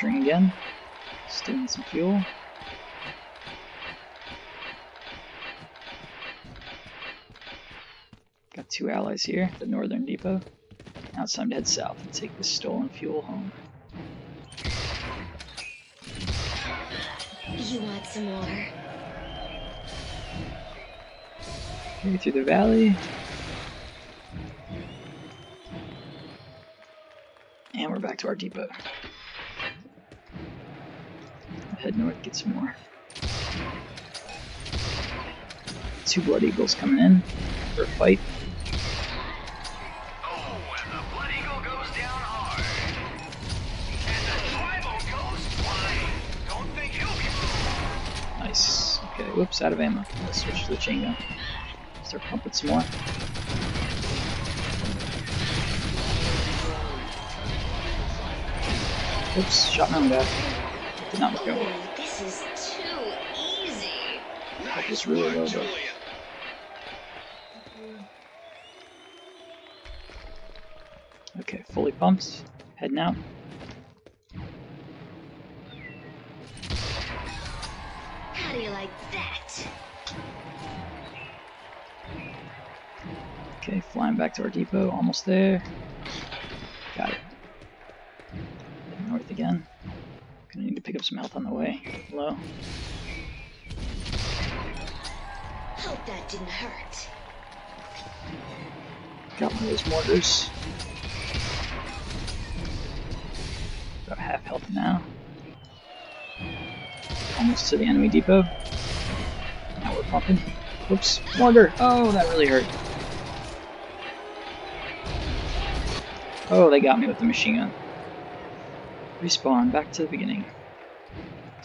Capturing again. Stealing some fuel. Got two allies here, the northern depot. Now it's time to head south and take this stolen fuel home. You want some more? Maybe through the valley. And we're back to our depot. Head north, get some more. Two Blood Eagles coming in for a fight. Nice. Okay, whoops, out of ammo. Let's switch to the chain gun. Start pumping some more. Oops, shot my own guy. Not this is too easy. I just really low though. Okay, fully pumped. Heading out. How do you like that? Okay, flying back to our depot. Almost there. Got it. Heading north again. Gonna need to pick up some health on the way. Low. Hope that didn't hurt. Got one of those mortars. About half health now. Almost to the enemy depot. Now we're pumping. Whoops, mortar! Oh, that really hurt. Oh, they got me with the machine gun. Respawn, back to the beginning.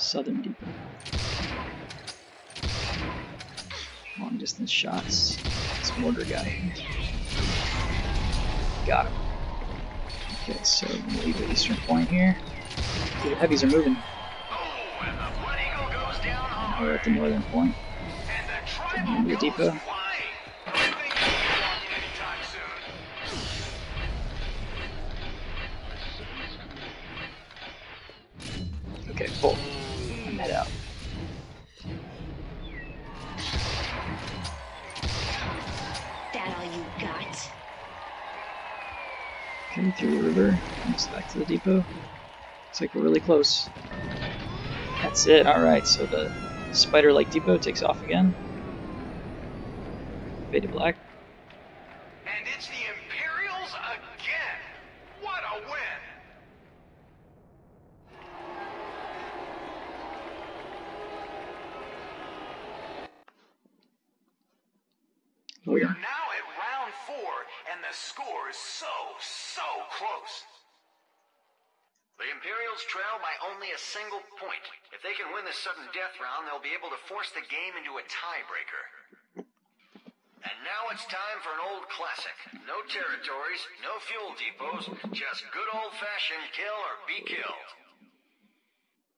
Southern Depot. Long distance shots. This mortar guy. Got him. Okay, so gonna leave the eastern point here. The heavies are moving. Now we're at the northern point. Getting into the depot. Looks like we're really close. That's it. Alright, so the spider like depot takes off again. Faded black. And it's the Imperials again. What a win! We are now at round four, and the score is so, so close. The Imperials trail by only a single point. If they can win this sudden death round, they'll be able to force the game into a tiebreaker. And now it's time for an old classic. No territories, no fuel depots, just good old-fashioned kill or be killed.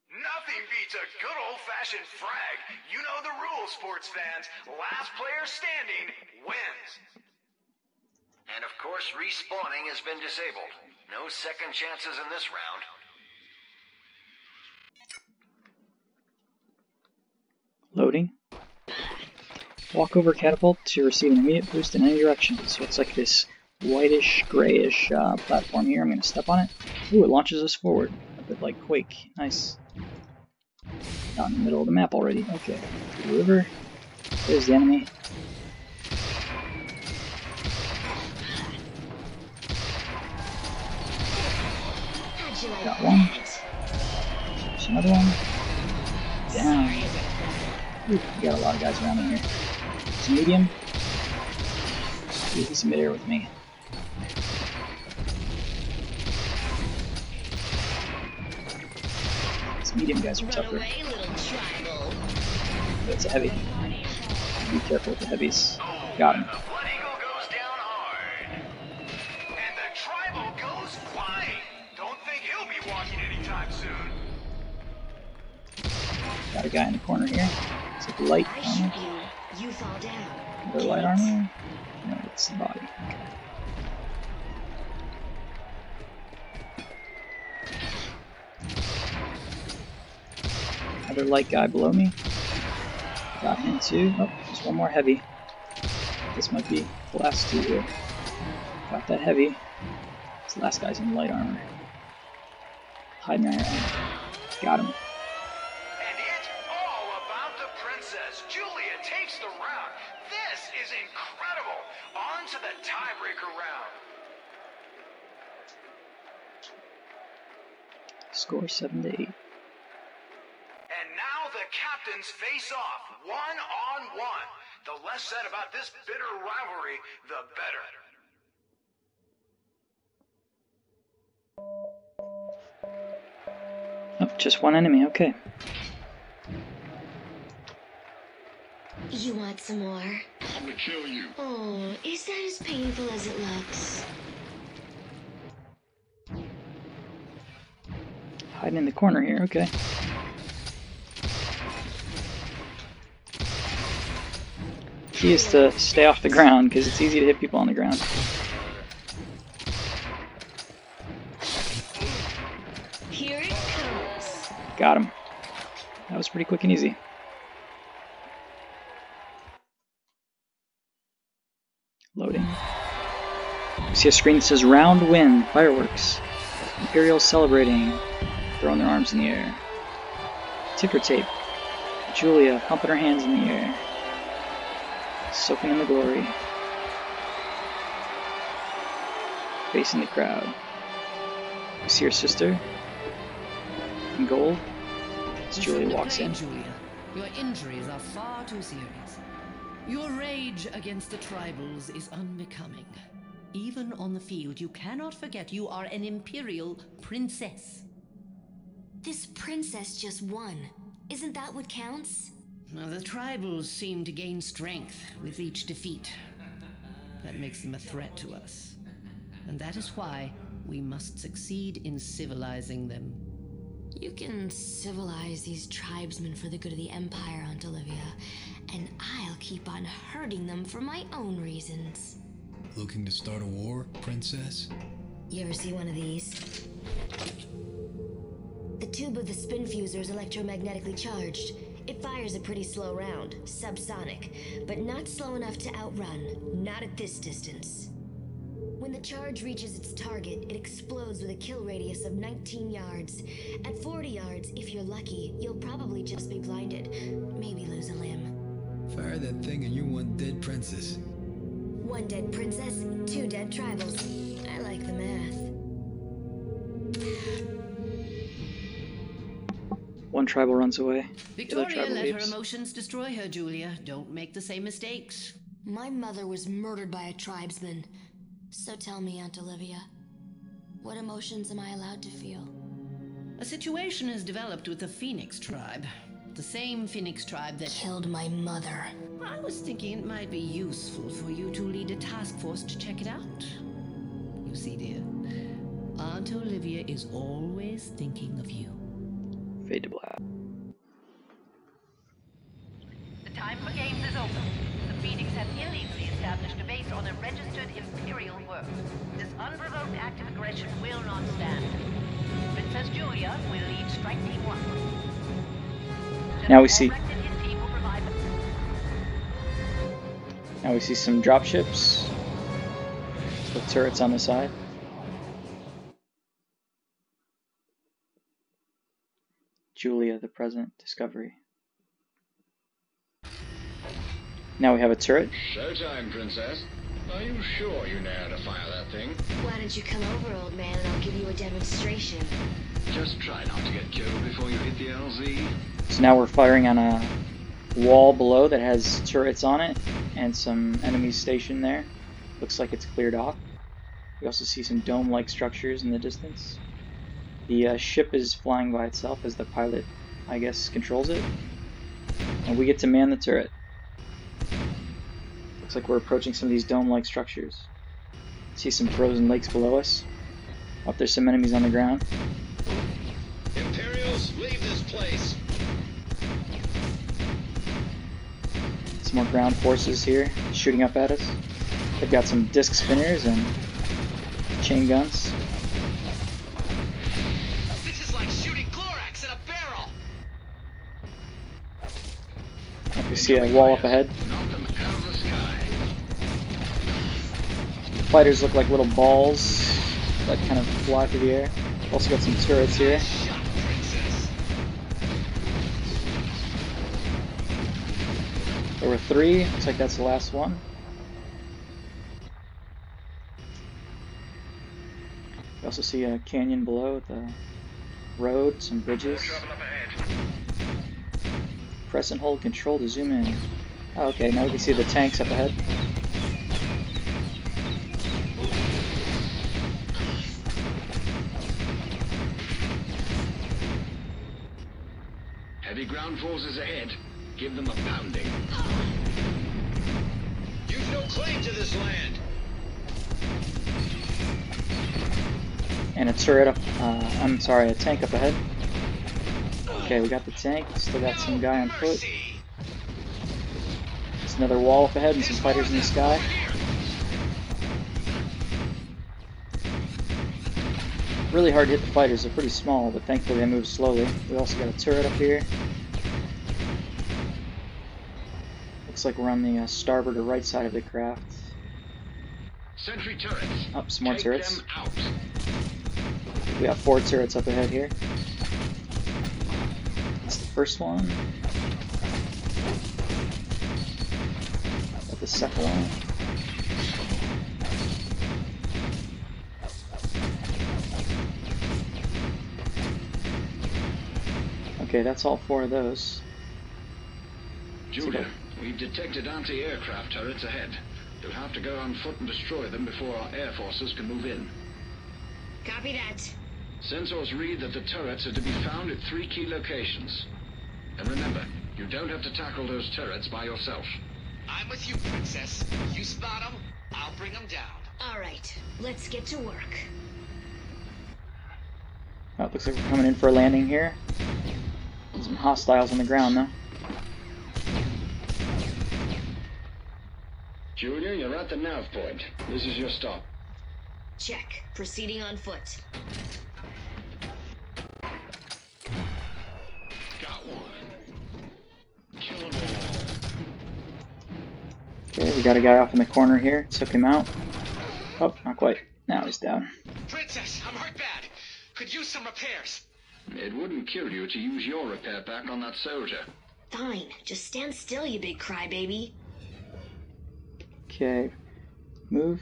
Nothing beats a good old-fashioned frag. You know the rules, sports fans. Last player standing wins. And of course, respawning has been disabled. No second chances in this round. Loading. Walk over catapult to receive an immediate boost in any direction. So it's like this whitish, grayish uh, platform here. I'm going to step on it. Ooh, it launches us forward. A bit like Quake. Nice. Out in the middle of the map already. Okay. River. There's the enemy. Got one. There's another one. Down. Ooh, we got a lot of guys around in here. It's medium. Ooh, he's midair with me. These medium guys are tougher. But it's a heavy. Be careful with the heavies. Got him. Got a guy in the corner here. Light armor. You fall down. Another light armor? No, it's the body. Okay. Another light guy below me. Got him too. Oh, there's one more heavy. This might be the last two here. Got that heavy. This last guy's in light armor. Hiding there. Got him. Score 7 to 8. And now the captains face off, one on one. The less said about this bitter rivalry, the better. Oh, just one enemy, okay. You want some more? I'm gonna kill you. Oh, is that as painful as it looks? Hiding in the corner here, okay. Key is to stay off the ground, because it's easy to hit people on the ground. Here it comes. Got him. That was pretty quick and easy. Loading. We see a screen that says round win, fireworks. Imperials celebrating, throwing their arms in the air. Ticker tape. Julia pumping her hands in the air. Soaking in the glory. Facing the crowd. We see her sister in gold as You Julia walks in. Julia. Your injuries are far too serious. Your rage against the tribals is unbecoming. Even on the field, you cannot forget you are an imperial princess. This princess just won. Isn't that what counts? Now, the tribals seem to gain strength with each defeat. That makes them a threat to us. And that is why we must succeed in civilizing them. You can civilize these tribesmen for the good of the Empire, Aunt Olivia, and I'll keep on hurting them for my own reasons. Looking to start a war, princess? You ever see one of these? The tube of the spinfusor is electromagnetically charged. It fires a pretty slow round, subsonic, but not slow enough to outrun, not at this distance. When the charge reaches its target, it explodes with a kill radius of 19 yards. At 40 yards, if you're lucky, you'll probably just be blinded, maybe lose a limb. Fire that thing and you're one dead princess. One dead princess, two dead tribals. I like the math. One tribal runs away. The other Victoria tribal let her emotions destroy her, Julia. Don't make the same mistakes. My mother was murdered by a tribesman. So tell me, Aunt Olivia, what emotions am I allowed to feel? A situation has developed with the Phoenix tribe. The same Phoenix tribe that killed my mother. I was thinking it might be useful for you to lead a task force to check it out. You see, dear, Aunt Olivia is always thinking of you. Fade to black. The time for games is over. The Phoenix have illegally established a base on a registered Imperial world. This unprovoked act of aggression will not stand. Princess Julia will lead Strike Team 1. Now we see. Now we see some dropships with turrets on the side. The present, Discovery. Now we have a turret. Showtime, Princess. Are you sure you know how to fire that thing? Why don't you come over, old man, and I'll give you a demonstration. Just try not to get killed before you hit the LZ. So now we're firing on a wall below that has turrets on it and some enemies stationed there. Looks like it's cleared off. We also see some dome-like structures in the distance. The uh, ship is flying by itself as the pilot, I guess, controls it. And we get to man the turret. Looks like we're approaching some of these dome-like structures. See some frozen lakes below us. Up there's some enemies on the ground. Imperials, leave this place. Some more ground forces here shooting up at us. They've got some disc spinners and chain guns. We see a wall up ahead. Fighters look like little balls that kind of fly through the air. Also got some turrets here. There were three. Looks like that's the last one. We also see a canyon below with a road, some bridges. Press and hold control to zoom in. Oh, okay, now we can see the tanks up ahead. Heavy ground forces ahead. Give them a pounding. You've no claim to this land. And a turret up, uh, I'm sorry, a tank up ahead. Okay, we got the tank, still got some guy on foot. There's another wall up ahead and some fighters in the sky. Really hard to hit the fighters, they're pretty small, but thankfully they move slowly. We also got a turret up here. Looks like we're on the uh, starboard or right side of the craft. Sentry turrets. Up, oh, some more Take turrets. We got four turrets up ahead here. That's the first one. Got the second one. Okay, that's all four of those. Julia, we've detected anti-aircraft turrets ahead. You'll have to go on foot and destroy them before our air forces can move in. Copy that. Sensors read that the turrets are to be found at three key locations. And remember, you don't have to tackle those turrets by yourself. I'm with you, Princess. You spot them, I'll bring them down. All right, let's get to work. Oh, it looks like we're coming in for a landing here. Some hostiles on the ground though. Julia, you're at the nav point. This is your stop. Check. Proceeding on foot. We got a guy off in the corner here. Took him out. Oh, not quite. Now he's down. Princess, I'm hurt bad. Could use some repairs. It wouldn't kill you to use your repair pack on that soldier. Fine. Just stand still, you big crybaby. Okay. Move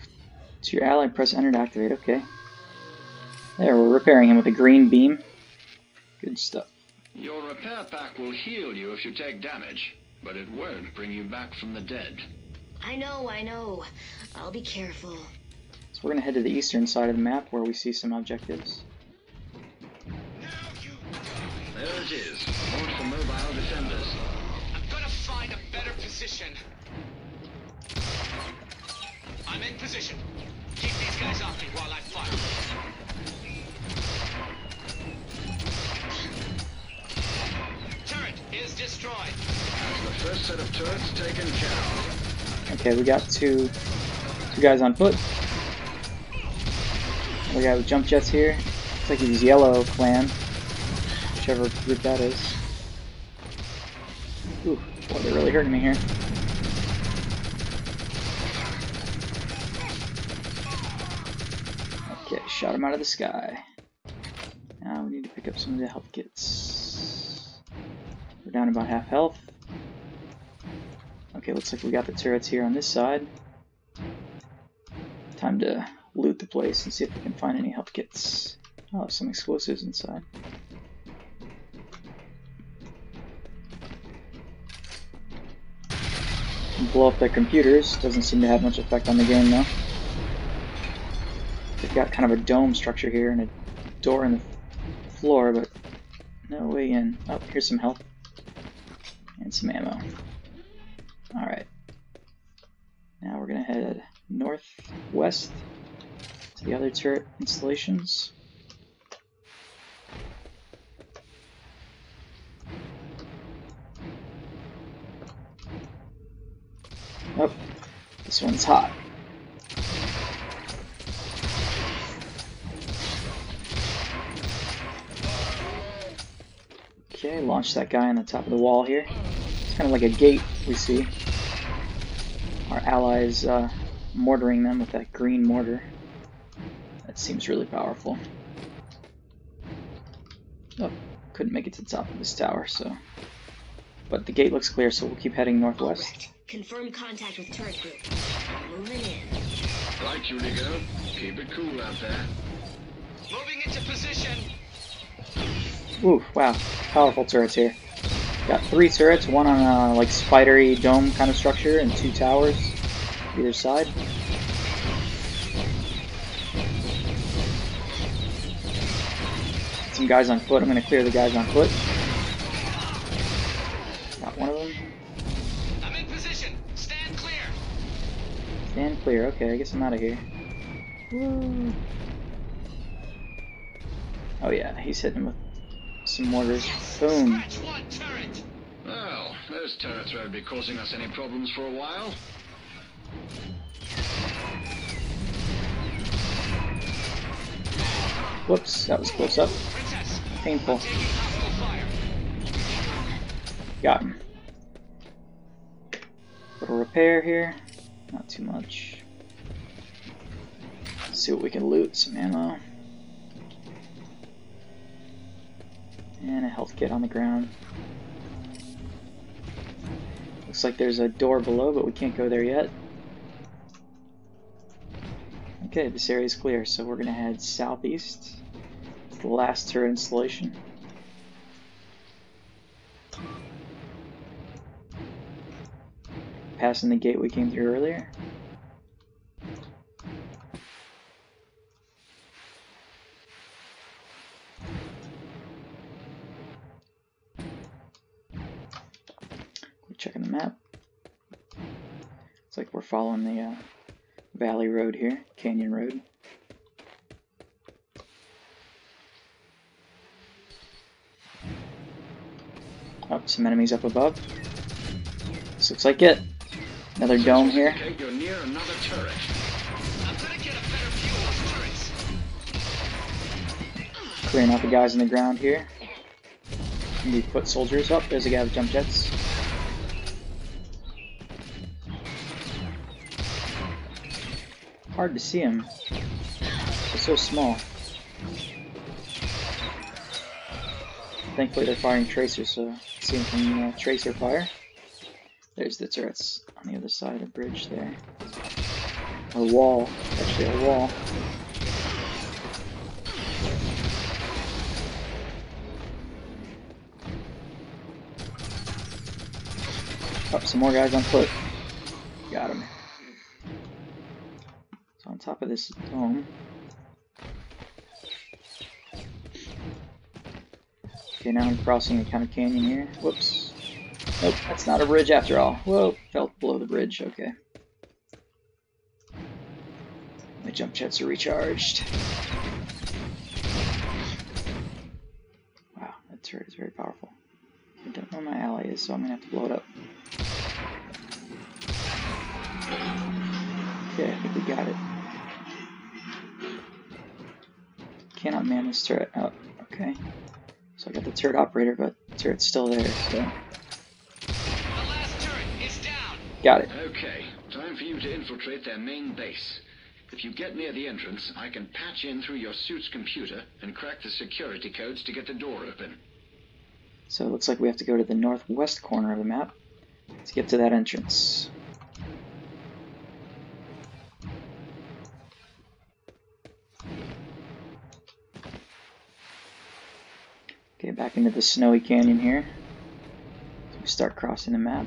to your ally, press enter to activate. Okay. There, we're repairing him with a green beam. Good stuff. Your repair pack will heal you if you take damage, but it won't bring you back from the dead. I know, I know. I'll be careful. So we're going to head to the eastern side of the map where we see some objectives. There it is. Point for mobile defenders. I'm gonna find a better position. I'm in position. Keep these guys off me while I fire. Turret is destroyed. The first set of turrets taken care of. Okay, we got two two guys on foot. We got jump jets here. Looks like he's yellow clan, whichever group that is. Ooh, boy, they're really hurting me here. Okay, shot him out of the sky. Now we need to pick up some of the health kits. We're down about half health. Okay, looks like we got the turrets here on this side. Time to loot the place and see if we can find any health kits. Oh, some explosives inside. Blow up their computers. Doesn't seem to have much effect on the game though. They've got kind of a dome structure here and a door in the floor, but no way in. Oh, here's some health. And some ammo. Alright. Now we're gonna head northwest to the other turret installations. Oh, this one's hot. Okay, launch that guy on the top of the wall here. It's kind of like a gate we see. Our allies uh, mortaring them with that green mortar. That seems really powerful. Oh, couldn't make it to the top of this tower, so... But the gate looks clear, so we'll keep heading northwest. Confirm contact with turret group. Moving in. Right, Julie girl. Keep it cool out there. Moving into position. Ooh, wow. Powerful turrets here. Got three turrets, one on a like spidery dome kind of structure, and two towers either side. Some guys on foot. I'm gonna clear the guys on foot. Got one of them. I'm in position. Stand clear. Stand clear. Okay, I guess I'm out of here. Woo. Oh yeah, he's hitting with some mortars. Boom. Well, those turrets won't be causing us any problems for a while. Whoops, that was close up. Painful. Got him. Little repair here. Not too much. Let's see what we can loot. Some ammo. And a health kit on the ground. Looks like there's a door below, but we can't go there yet. Okay, this area is clear, so we're going to head southeast. to The last turret installation. Passing the gate we came through earlier. checking the map. Looks like we're following the uh, valley road here, canyon road. Oh, some enemies up above. This looks like it. Another dome here. Kate, you're near another turret. Clearing out the guys on the ground here. The foot soldiers. Up, oh, there's a guy with jump jets. Hard to see him. They're so small. Thankfully they're firing tracers, so see him from uh, tracer fire. There's the turrets on the other side of the bridge there. A wall, actually a wall. Up, oh, some more guys on foot. Got him. Top of this dome. Okay, now I'm crossing a kind of canyon here. Whoops. Nope, that's not a bridge after all. Whoa, fell below the bridge, okay. My jump jets are recharged. Wow, that turret is very powerful. I don't know where my ally is, so I'm gonna have to blow it up. Okay, I think we got it. Cannot man this turret. Oh, okay. So I got the turret operator, but the turret's still there, so. Got it. Okay, time for you to infiltrate their main base. If you get near the entrance, I can patch in through your suit's computer and crack the security codes to get the door open. So it looks like we have to go to the northwest corner of the map to get to that entrance. Okay, back into the snowy canyon here. So we start crossing the map.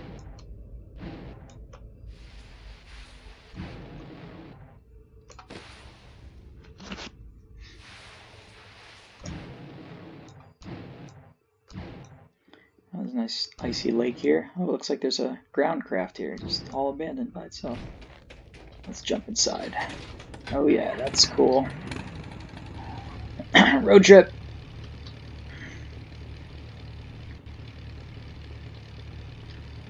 There's a nice icy lake here. Oh, it looks like there's a ground craft here, just all abandoned by itself. Let's jump inside. Oh yeah, that's cool. [CLEARS THROAT] Road trip!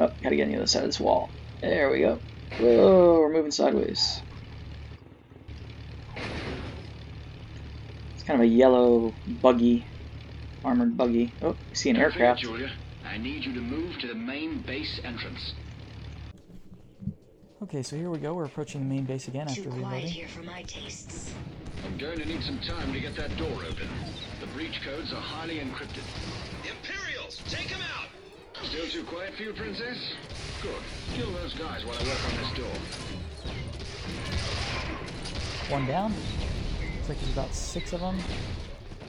Oh, gotta get on the other side of this wall. There we go. Whoa, we're moving sideways. It's kind of a yellow buggy, armored buggy. Oh, I see an Don't forget, aircraft. Julia, I need you to move to the main base entrance. Okay, so here we go. We're approaching the main base again Too after quiet reloading. here for my tastes. I'm going to need some time to get that door open. The breach codes are highly encrypted. Imperials, take them out! Still too quiet for you, Princess? Good. Kill those guys while I work on this door. One down. Looks like there's about six of them.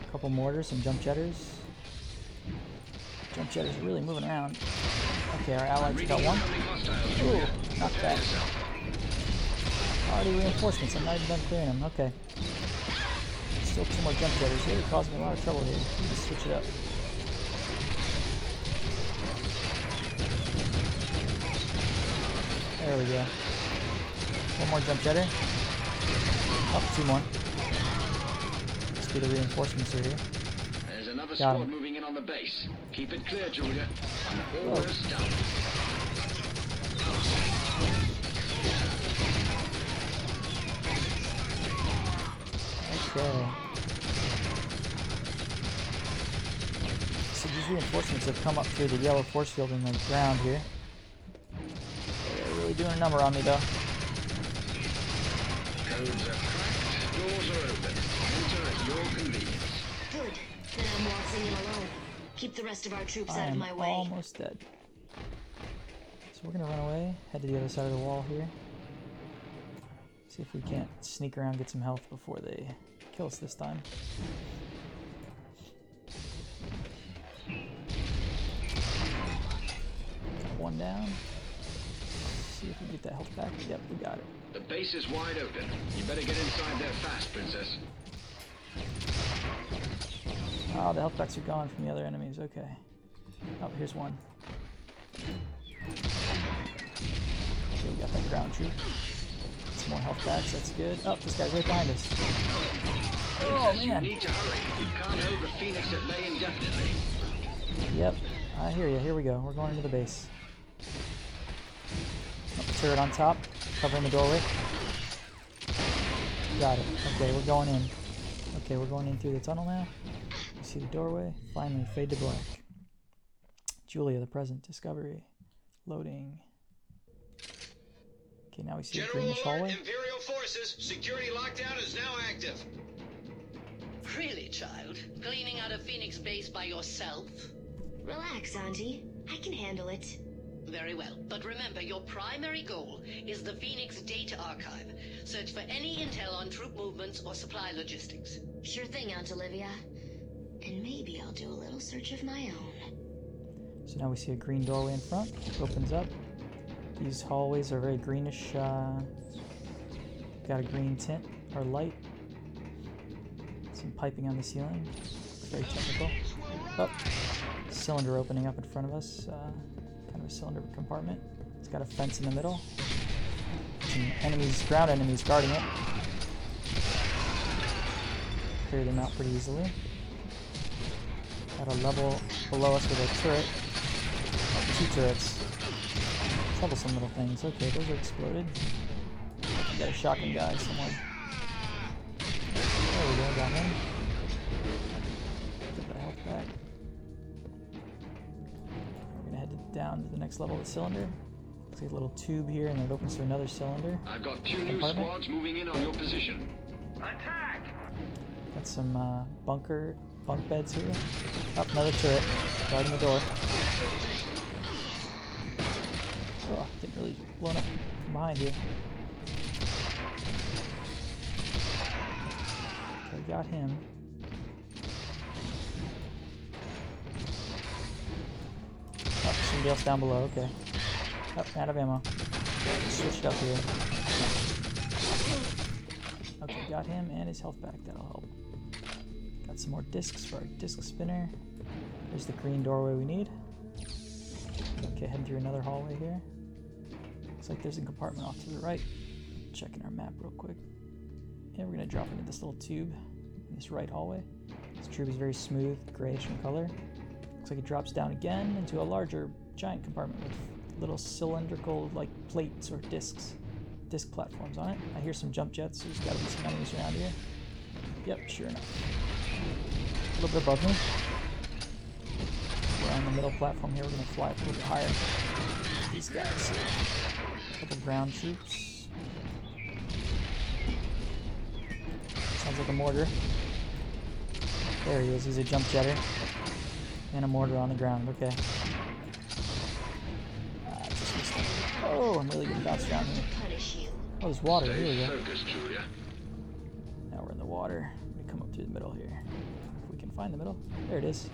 A couple mortars, some jump jetters. Jump jetters are really moving around. Okay, our allies got one. Ooh, not bad. Already reinforcements. I'm not even done clearing them. Okay. Still two more jump jetters. Really causing me a lot of trouble here. Let's switch it up. There we go. One more jump jetter. Up two more. Let's get the reinforcements are here. There's another Got squad him. moving in on the base. Keep it clear, Julia. I'm almost oh. done. Okay. So these reinforcements have come up through the yellow force field in the ground here. Really doing a number on me though. Codes are cracked. Doors are open. Enter at your convenience. Good. Then I'm waltzing in alone. Keep the rest of our troops I out of my way. almost dead. So we're gonna run away, head to the other side of the wall here. See if we can't sneak around, get some health before they kill us this time. One down. See if we get that health back. Yep, we got it. The base is wide open. You better get inside there fast, Princess. Oh, the health packs are gone from the other enemies. Okay. Oh, here's one. Okay, we got that ground troop. Some more health packs. That's good. Oh, this guy's right behind us. Oh Princess, you man. need to hurry. You can't hold the Phoenix at bay indefinitely. Yep. I hear you. Here we go. We're going into the base. Turret on top, covering the doorway. Got it. Okay, we're going in. Okay, we're going in through the tunnel now. You see the doorway. Finally, fade to black. Julia, the present. Discovery. Loading. Okay, now we see a General greenish alert, hallway. Imperial forces. Security lockdown is now active. Really, child? Cleaning out a Phoenix base by yourself? Relax, Auntie. I can handle it. Very well. But remember, your primary goal is the Phoenix Data Archive. Search for any intel on troop movements or supply logistics. Sure thing, Aunt Olivia. And maybe I'll do a little search of my own. So now we see a green doorway in front. Opens up. These hallways are very greenish. Uh, got a green tint or light. Some piping on the ceiling. Very technical. Oh, cylinder opening up in front of us. Uh, kind of a cylinder compartment. It's got a fence in the middle. Some enemies, ground enemies guarding it. Clear them out pretty easily. Got a level below us with a turret. Oh, two turrets. troublesome little things. Okay, those are exploded. Got a shotgun guy somewhere. There we go, got him. Next level of the cylinder. Looks like a little tube here, and it opens to another cylinder. I've got two new Compartment. squads moving in on your position. Attack! Got some uh, bunker bunk beds here. Up another turret, guarding the door. Oh, getting really blown up from behind here. Okay, got him. Somebody else down below, okay. Oh, out of ammo. Switch it up here. Okay, got him and his health back, that'll help. Got some more discs for our disc spinner. There's the green doorway we need. Okay, heading through another hallway here. Looks like there's a compartment off to the right. Checking our map real quick. And we're gonna drop into this little tube in this right hallway. This tube is very smooth, grayish in color. Looks like it drops down again into a larger, giant compartment with little cylindrical, like plates or discs, disc platforms on it. I hear some jump jets. There's gotta be some enemies around here. Yep, sure enough. A little bit above me. We're on the middle platform here. We're gonna fly up a little bit higher. These guys. here. couple ground troops. Sounds like a mortar. There he is. He's a jump jetter. And a mortar on the ground. Okay. Oh, I'm really getting bounced around here. Oh, there's water. Here we go. Now we're in the water. Let me come up through the middle here. If we can find the middle. There it is.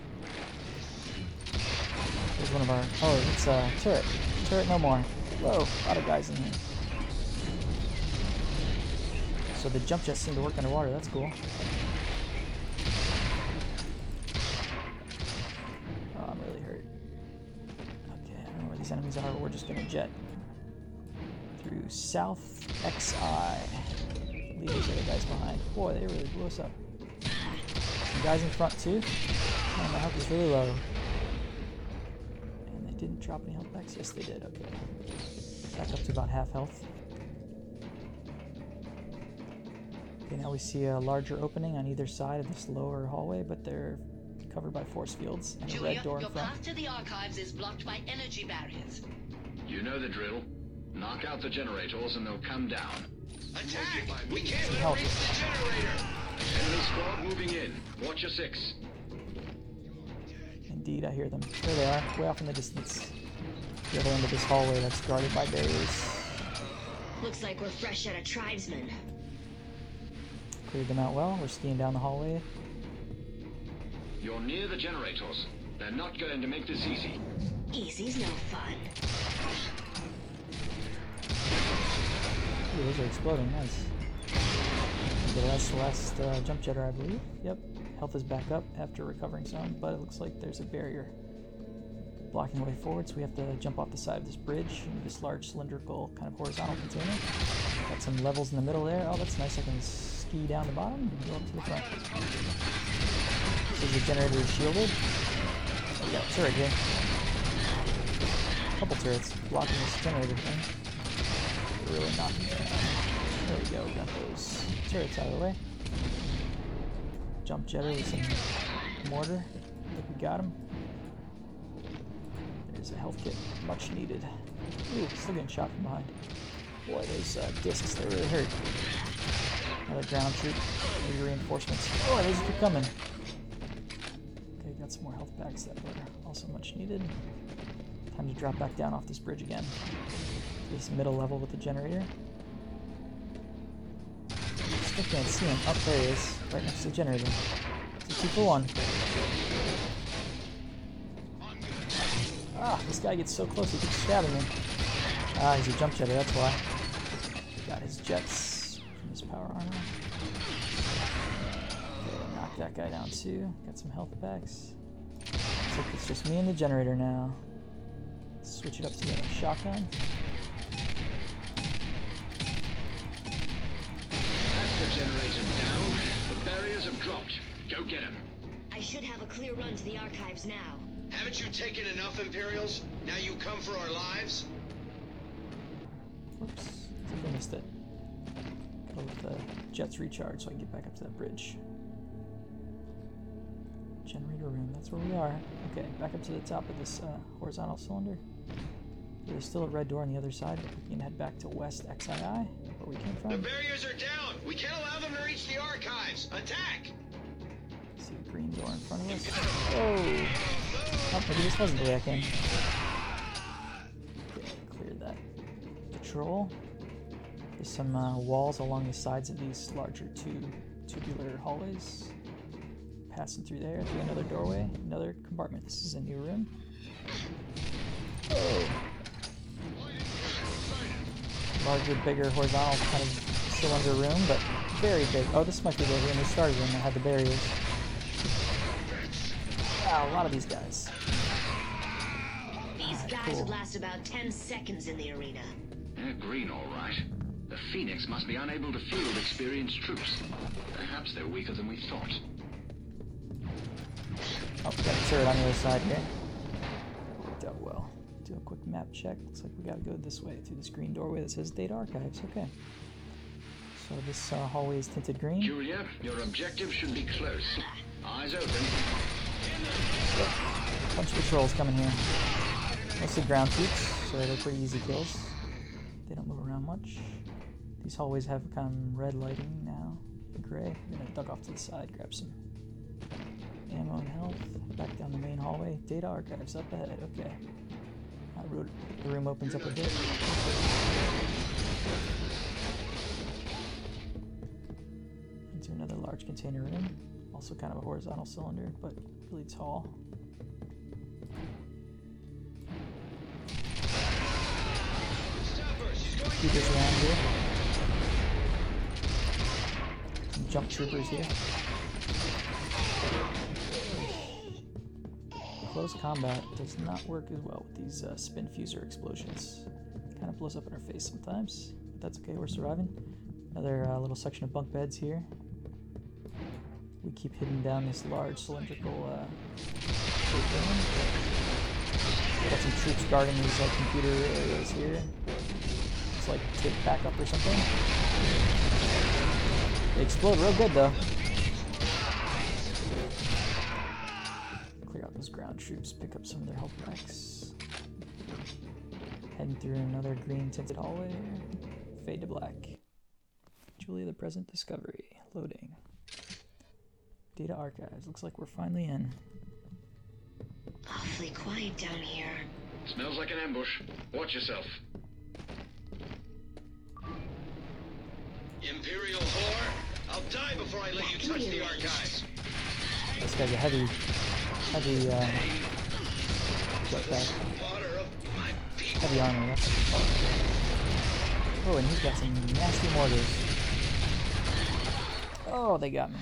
There's one of our. Oh, it's a turret. Turret no more. Whoa, a lot of guys in here. So the jump jets seem to work underwater. That's cool. Oh, I'm really hurt. Okay, I don't know where these enemies are, but we're just gonna jet through South XI. Leave those other guys behind. Boy, they really blew us up. Some guys in front too. Man, my health is really low. And they didn't drop any health packs? Yes, they did. Okay. Back up to about half health. Okay, now we see a larger opening on either side of this lower hallway, but they're covered by force fields and a Julia, red door in your path to the archives is blocked by energy barriers. You know the drill. Knock out the generators and they'll come down. Attack! We can't let help. her reach the generator! Enemy squad moving in. Watch your six. Indeed, I hear them. There they are, way off in the distance. The other end of this hallway that's guarded by barriers. Looks like we're fresh out of tribesmen. Cleared them out well. We're skiing down the hallway. You're near the generators. They're not going to make this easy. Easy's no fun. Ooh, those are exploding. Nice. The last, last uh, jump jetter, I believe. Yep. Health is back up after recovering some, but it looks like there's a barrier blocking the way forward, so we have to jump off the side of this bridge into this large cylindrical kind of horizontal container. Got some levels in the middle there. Oh, that's nice. I can ski down the bottom and go up to the front. So the generator is shielded. We got a turret here. couple turrets blocking this generator thing. Really knocking it down. There we go. Got those turrets out of the way. Jump jetter with some mortar. I think we got him. There's a health kit, much needed. Ooh, still getting shot from behind. Boy, those uh, discs, they really hurt. Another ground troop, maybe reinforcements. Oh, those keep coming. Okay, got some more health packs that were also much needed. Time to drop back down off this bridge again. This middle level with the generator. Still can't see him. Up there he is, right next to the generator. It's two for one. Ah, this guy gets so close he keeps stabbing me. Ah, he's a jump jetter, that's why. Got his jets from his power armor. Okay, knock that guy down too. Got some health packs. Looks like it's just me and the generator now. Switch it up to the shotgun. Generator down. The barriers have dropped. Go get them. I should have a clear run to the archives now. Haven't you taken enough Imperials? Now you come for our lives? Whoops. I think I missed it. Gotta let the jets recharge so I can get back up to that bridge. Generator room, that's where we are. Okay, back up to the top of this uh, horizontal cylinder. There's still a red door on the other side, but we can head back to West XII, where we came from. The barriers are down. We can't allow them to reach the archives. Attack! See a green door in front of us. Oh! Oh, maybe this wasn't the way I came. Okay, clear that. Patrol. There's some uh, walls along the sides of these larger tube tubular hallways. Passing through there, through another doorway, another compartment. This is a new room. Oh! Larger, bigger, horizontal kind of cylinder room, but very big. Oh, this might be the room we started in that had the barriers. Wow, a lot of these guys. These guys cool. would last about 10 seconds in the arena. They're green, all right. The Phoenix must be unable to field experienced troops. Perhaps they're weaker than we thought. Oh, got a turret on the other side here. Worked out well. A quick map check. Looks like we gotta go this way through this green doorway that says Data Archives. Okay. So this uh, hallway is tinted green. Julia, your objective should be close. Eyes open. Bunch of patrols coming here. Mostly ground troops, so they're pretty easy kills. They don't move around much. These hallways have kind of red lighting now. The gray. I'm gonna duck off to the side, grab some ammo and health. Back down the main hallway. Data archives up ahead. Okay. The room opens up a bit. Into another large container room. Also kind of a horizontal cylinder, but really tall. Computers around here. Some jump troopers here. Close combat does not work as well with these uh, spinfusor explosions. Kind of blows up in our face sometimes, but that's okay, we're surviving. Another uh, little section of bunk beds here. We keep hitting down this large cylindrical uh. Got some troops guarding these uh, computer areas here. It's like take backup or something. They explode real good though. Clear out those ground troops, pick up some of their health packs. Heading through another green tinted hallway. Fade to black. Julia the Present Discovery. Loading. Data archives. Looks like we're finally in. Awfully quiet down here. Smells like an ambush. Watch yourself. Imperial whore! I'll die before I let you touch the archives! This guy's a heavy, heavy, uh, jetpack. Heavy armor, that's Oh, and he's got some nasty mortars. Oh, they got me.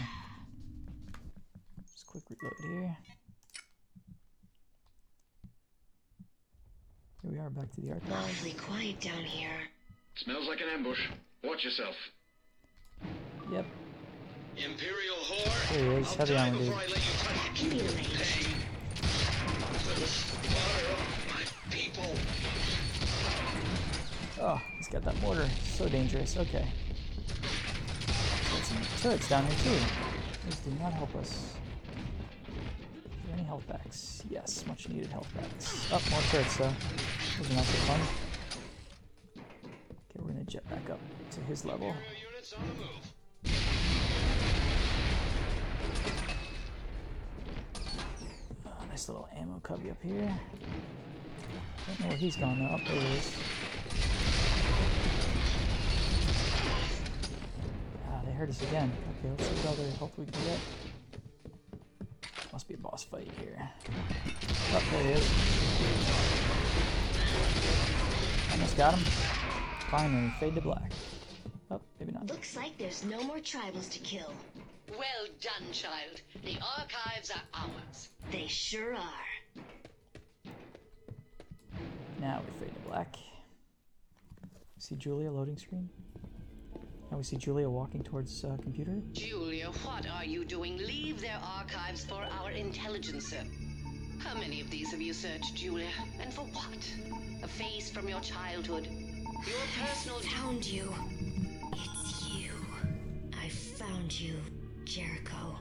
Just quick reload here. Here we are, back to the archives. Awfully quiet down here. Smells like an ambush. Watch yourself. Yep, Imperial whore! there he heavy die armor dude. before I let you touch Give me the range. the slaughter of my people! Oh, he's got that mortar. So dangerous. Okay. Got some turrets down here too. These do not help us. Is there any health packs? Yes, much needed health packs. Oh, more turrets though. Those are not so fun. Okay, we're gonna jet back up to his level. Nice little ammo cubby up here. Don't know where he's gone though. Up there he is. Ah, they hurt us again. Okay, let's see what other health we can get. Must be a boss fight here. Oh, there he is. Almost got him. Finally, fade to black. Oh, maybe not. Looks like there's no more tribals to kill. Well done, child. The archives are ours. They sure are. Now we fade to black. See Julia loading screen. Now we see Julia walking towards uh, computer. Julia, what are you doing? Leave their archives for our intelligencer. How many of these have you searched, Julia? And for what? A face from your childhood? Your personal I found you. It's you. I found you, Jericho.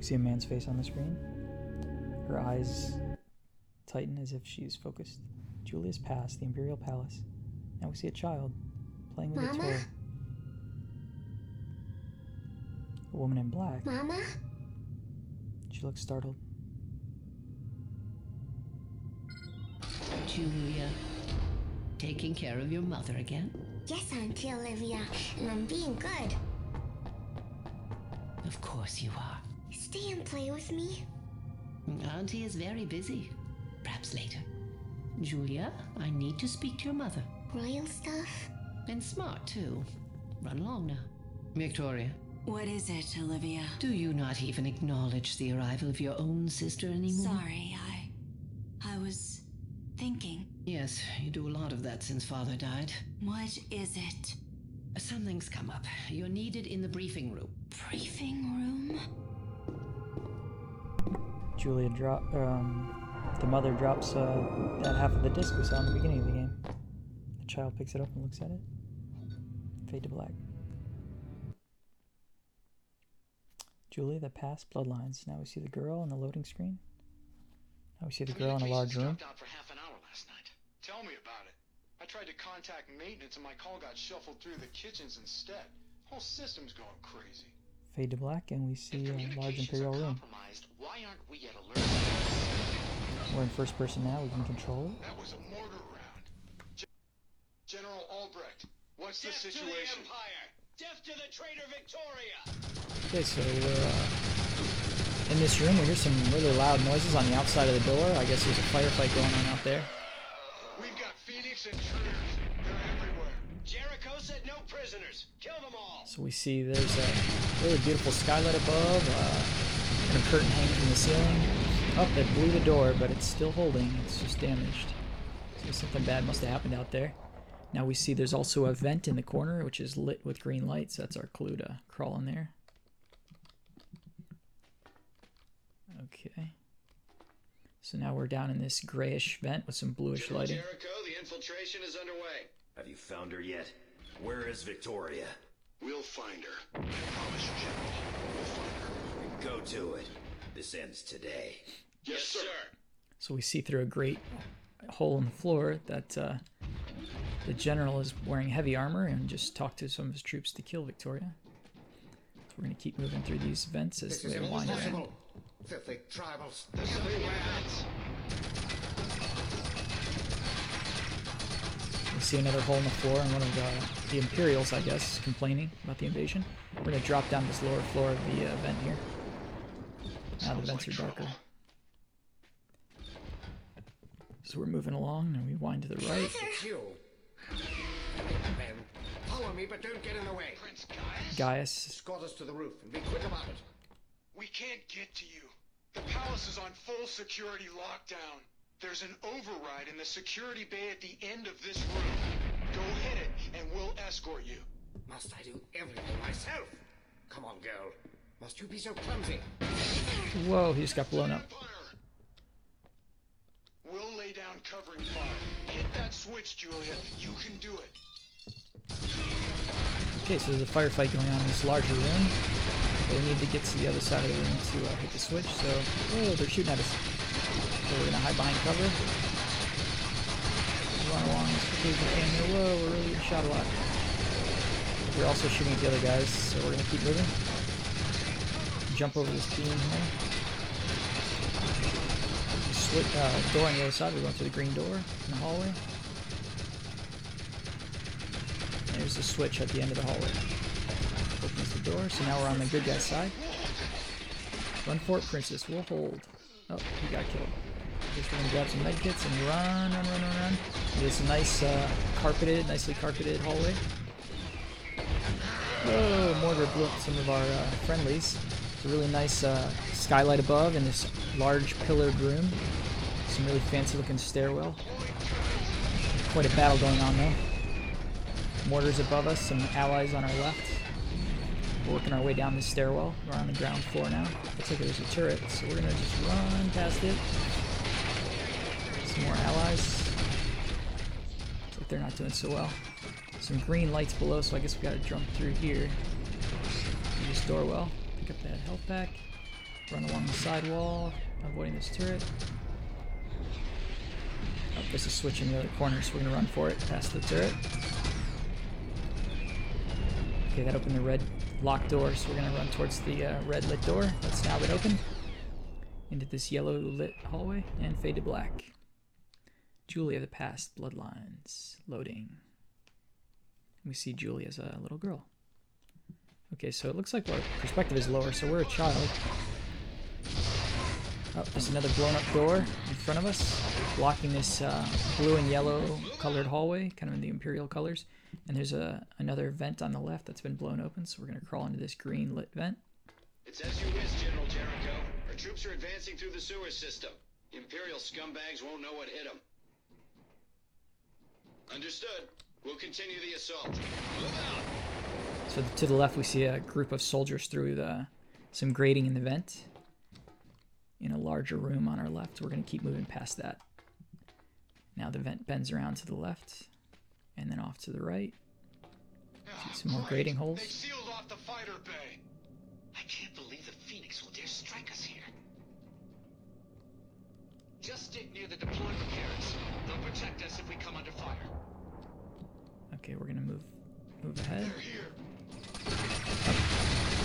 See a man's face on the screen. Her eyes tighten as if she's focused. Julia's passed the Imperial Palace. Now we see a child playing with a toy. A woman in black. Mama? She looks startled. Julia, taking care of your mother again? Yes, Auntie Olivia, and I'm being good. Of course you are. Stay and play with me. Auntie is very busy. Perhaps later. Julia, I need to speak to your mother. Royal stuff? And smart, too. Run along now. Victoria, What is it, Olivia? do you not even acknowledge the arrival of your own sister anymore? Sorry, I. I was thinking. Yes, you do a lot of that since father died. What is it? Something's come up. You're needed in the briefing room. Briefing room? Julia drop. Um, the mother drops uh, that half of the disc we saw in the beginning of the game. The child picks it up and looks at it. Fade to black. Julia, the past bloodlines. Now we see the girl on the loading screen. Now we see the girl in a large room. Dropped out for half an hour last night. Tell me about it. I tried to contact maintenance and my call got shuffled through the kitchens instead. Whole system's going crazy. Fade to black, and we see a large imperial room. Why aren't we at alert? We're in first person now. We can control it. That was a mortar round. G- General Albrecht, what's Death the to the situation? Empire! Death to the traitor Victoria! Okay, so we're uh, in this room. We hear some really loud noises on the outside of the door. I guess there's a firefight going on out there. Phoenix intruders. They're everywhere. Jericho said no prisoners. Kill them all. So we see there's a really beautiful skylight above, uh, and a curtain hanging from the ceiling. Oh, that blew the door, but it's still holding. It's just damaged. So something bad must have happened out there. Now we see there's also a vent in the corner, which is lit with green lights. That's our clue to crawl in there. Okay. So now we're down in this grayish vent with some bluish General lighting. Jericho, the infiltration is underway. Have you found her yet? Where is Victoria? We'll find her. I promise you, General. We'll find her. Go to it. This ends today. Yes, sir. So we see through a great hole in the floor that uh, the general is wearing heavy armor and just talked to some of his troops to kill Victoria. So we're going to keep moving through these vents as This they wind around. Impossible. Filthy tribals. We see another hole in the floor and one of the, the Imperials, I guess, complaining about the invasion. We're going to drop down this lower floor of the uh, vent here. Now the vents are darker. So we're moving along and we wind to the right. It's follow me, but don't get in the way. Prince Gaius? Gaius. Escort us to the roof and be quick about it. We can't get to you. The palace is on full security lockdown. There's an override in the security bay at the end of this room. Go hit it, and we'll escort you. Must I do everything myself? Come on, girl. Must you be so clumsy? Whoa, he just got blown up. We'll lay down covering fire. Hit that switch, Julia. You can do it. Okay, so there's a firefight going on in this larger room. We need to get to the other side of the room to uh, hit the switch. So, oh, they're shooting at us. So we're gonna hide behind cover. Run along as quickly as we can here. Whoa, we're really shot a lot. They're also shooting at the other guys, so we're gonna keep moving. Jump over this beam here. Switch, uh, door on the other side. We're going through the green door in the hallway. There's the switch at the end of the hallway. Door, so now we're on the good guy's side. Run for it, princess. We'll hold. Oh, he got killed. We're gonna grab some medkits and run, run, run, run, run. A nice, uh, carpeted, nicely carpeted hallway. Oh, mortar blew up some of our uh, friendlies. It's a really nice uh, skylight above in this large pillared room. Some really fancy looking stairwell. Quite a battle going on though. Mortars above us, some allies on our left. We're working our way down the stairwell. We're on the ground floor now. Looks like there's a turret, so we're gonna just run past it. Some more allies. but they're not doing so well. Some green lights below, so I guess we gotta jump through here. Through this door well. Pick up that health pack. Run along the side wall, avoiding this turret. Oh, this is switching the other corner, so we're gonna run for it past the turret. Okay, that opened the red locked door, so we're gonna run towards the uh, red lit door that's now been opened. Into this yellow lit hallway and fade to black. Julie of the past, bloodlines, loading. We see Julie as a little girl. Okay, so it looks like our perspective is lower, so we're a child. Oh, there's another blown up door in front of us, blocking this uh, blue and yellow colored hallway, kind of in the Imperial colors. And there's a another vent on the left that's been blown open, so we're gonna crawl into this green lit vent. It's as you wish, General Jericho. Our troops are advancing through the sewer system. The Imperial scumbags won't know what hit them. Understood. We'll continue the assault. Move out! So to the left, we see a group of soldiers through the some grating in the vent. In a larger room on our left, we're gonna keep moving past that. Now the vent bends around to the left, and then off to the right. Ah, See some more grating holes. They sealed off the fighter bay. I can't believe the Phoenix will dare strike us here. Just stick near the deployed repairs. They'll protect us if we come under fire. Okay, we're gonna move move ahead.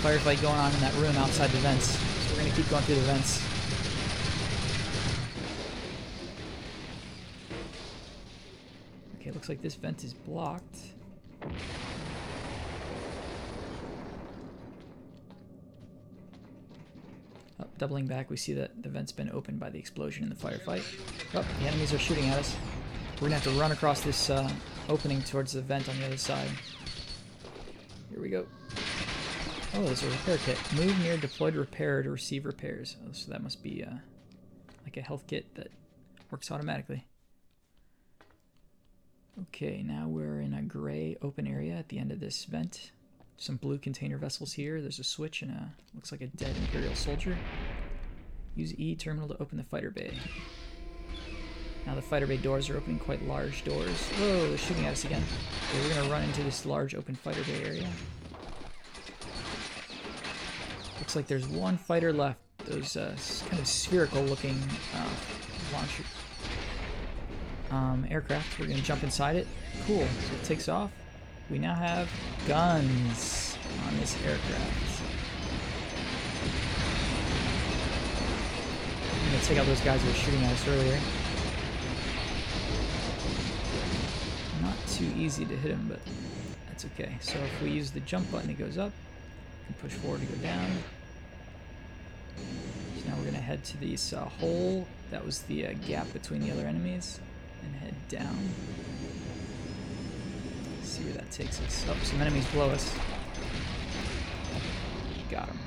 Firefight going on in that room outside the vents. So we're gonna keep going through the vents. Okay, looks like this vent is blocked. Oh, doubling back, we see that the vent's been opened by the explosion in the firefight. Oh, the enemies are shooting at us. We're gonna have to run across this uh, opening towards the vent on the other side. Here we go. Oh, there's a repair kit. Move near deployed repair to receive repairs. Oh, so that must be uh, like a health kit that works automatically. Okay, now we're in a gray open area at the end of this vent. Some blue container vessels here. There's a switch and a looks like a dead Imperial soldier. Use E terminal to open the fighter bay. Now the fighter bay doors are opening quite large doors. Whoa, they're shooting at us again. Okay, we're gonna run into this large open fighter bay area. Looks like there's one fighter left. Those uh, kind of spherical looking uh, launcher um, aircraft. We're gonna jump inside it. Cool. So it takes off. We now have guns on this aircraft. I'm gonna take out those guys who were shooting at us earlier. Not too easy to hit them, but that's okay. So if we use the jump button, it goes up. And push forward to go down. So now we're gonna head to this uh, hole. That was the uh, gap between the other enemies, and head down. see where that takes us. Oh, some enemies below us. Got them.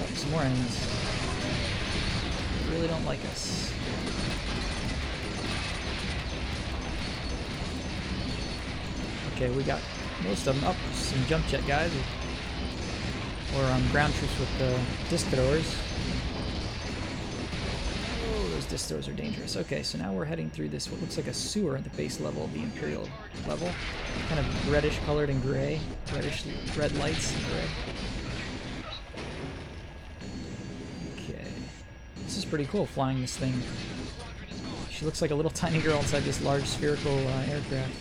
Oh, some more enemies. They really don't like us. Okay, we got most of them up. Some jump jet guys, or um, ground troops with the disc throwers. Those disc throwers are dangerous. Okay, so now we're heading through this what looks like a sewer at the base level of the Imperial level. Kind of reddish colored and gray. Reddish red lights and gray. Okay. This is pretty cool, flying this thing. She looks like a little [LAUGHS] tiny girl inside this large spherical uh, aircraft.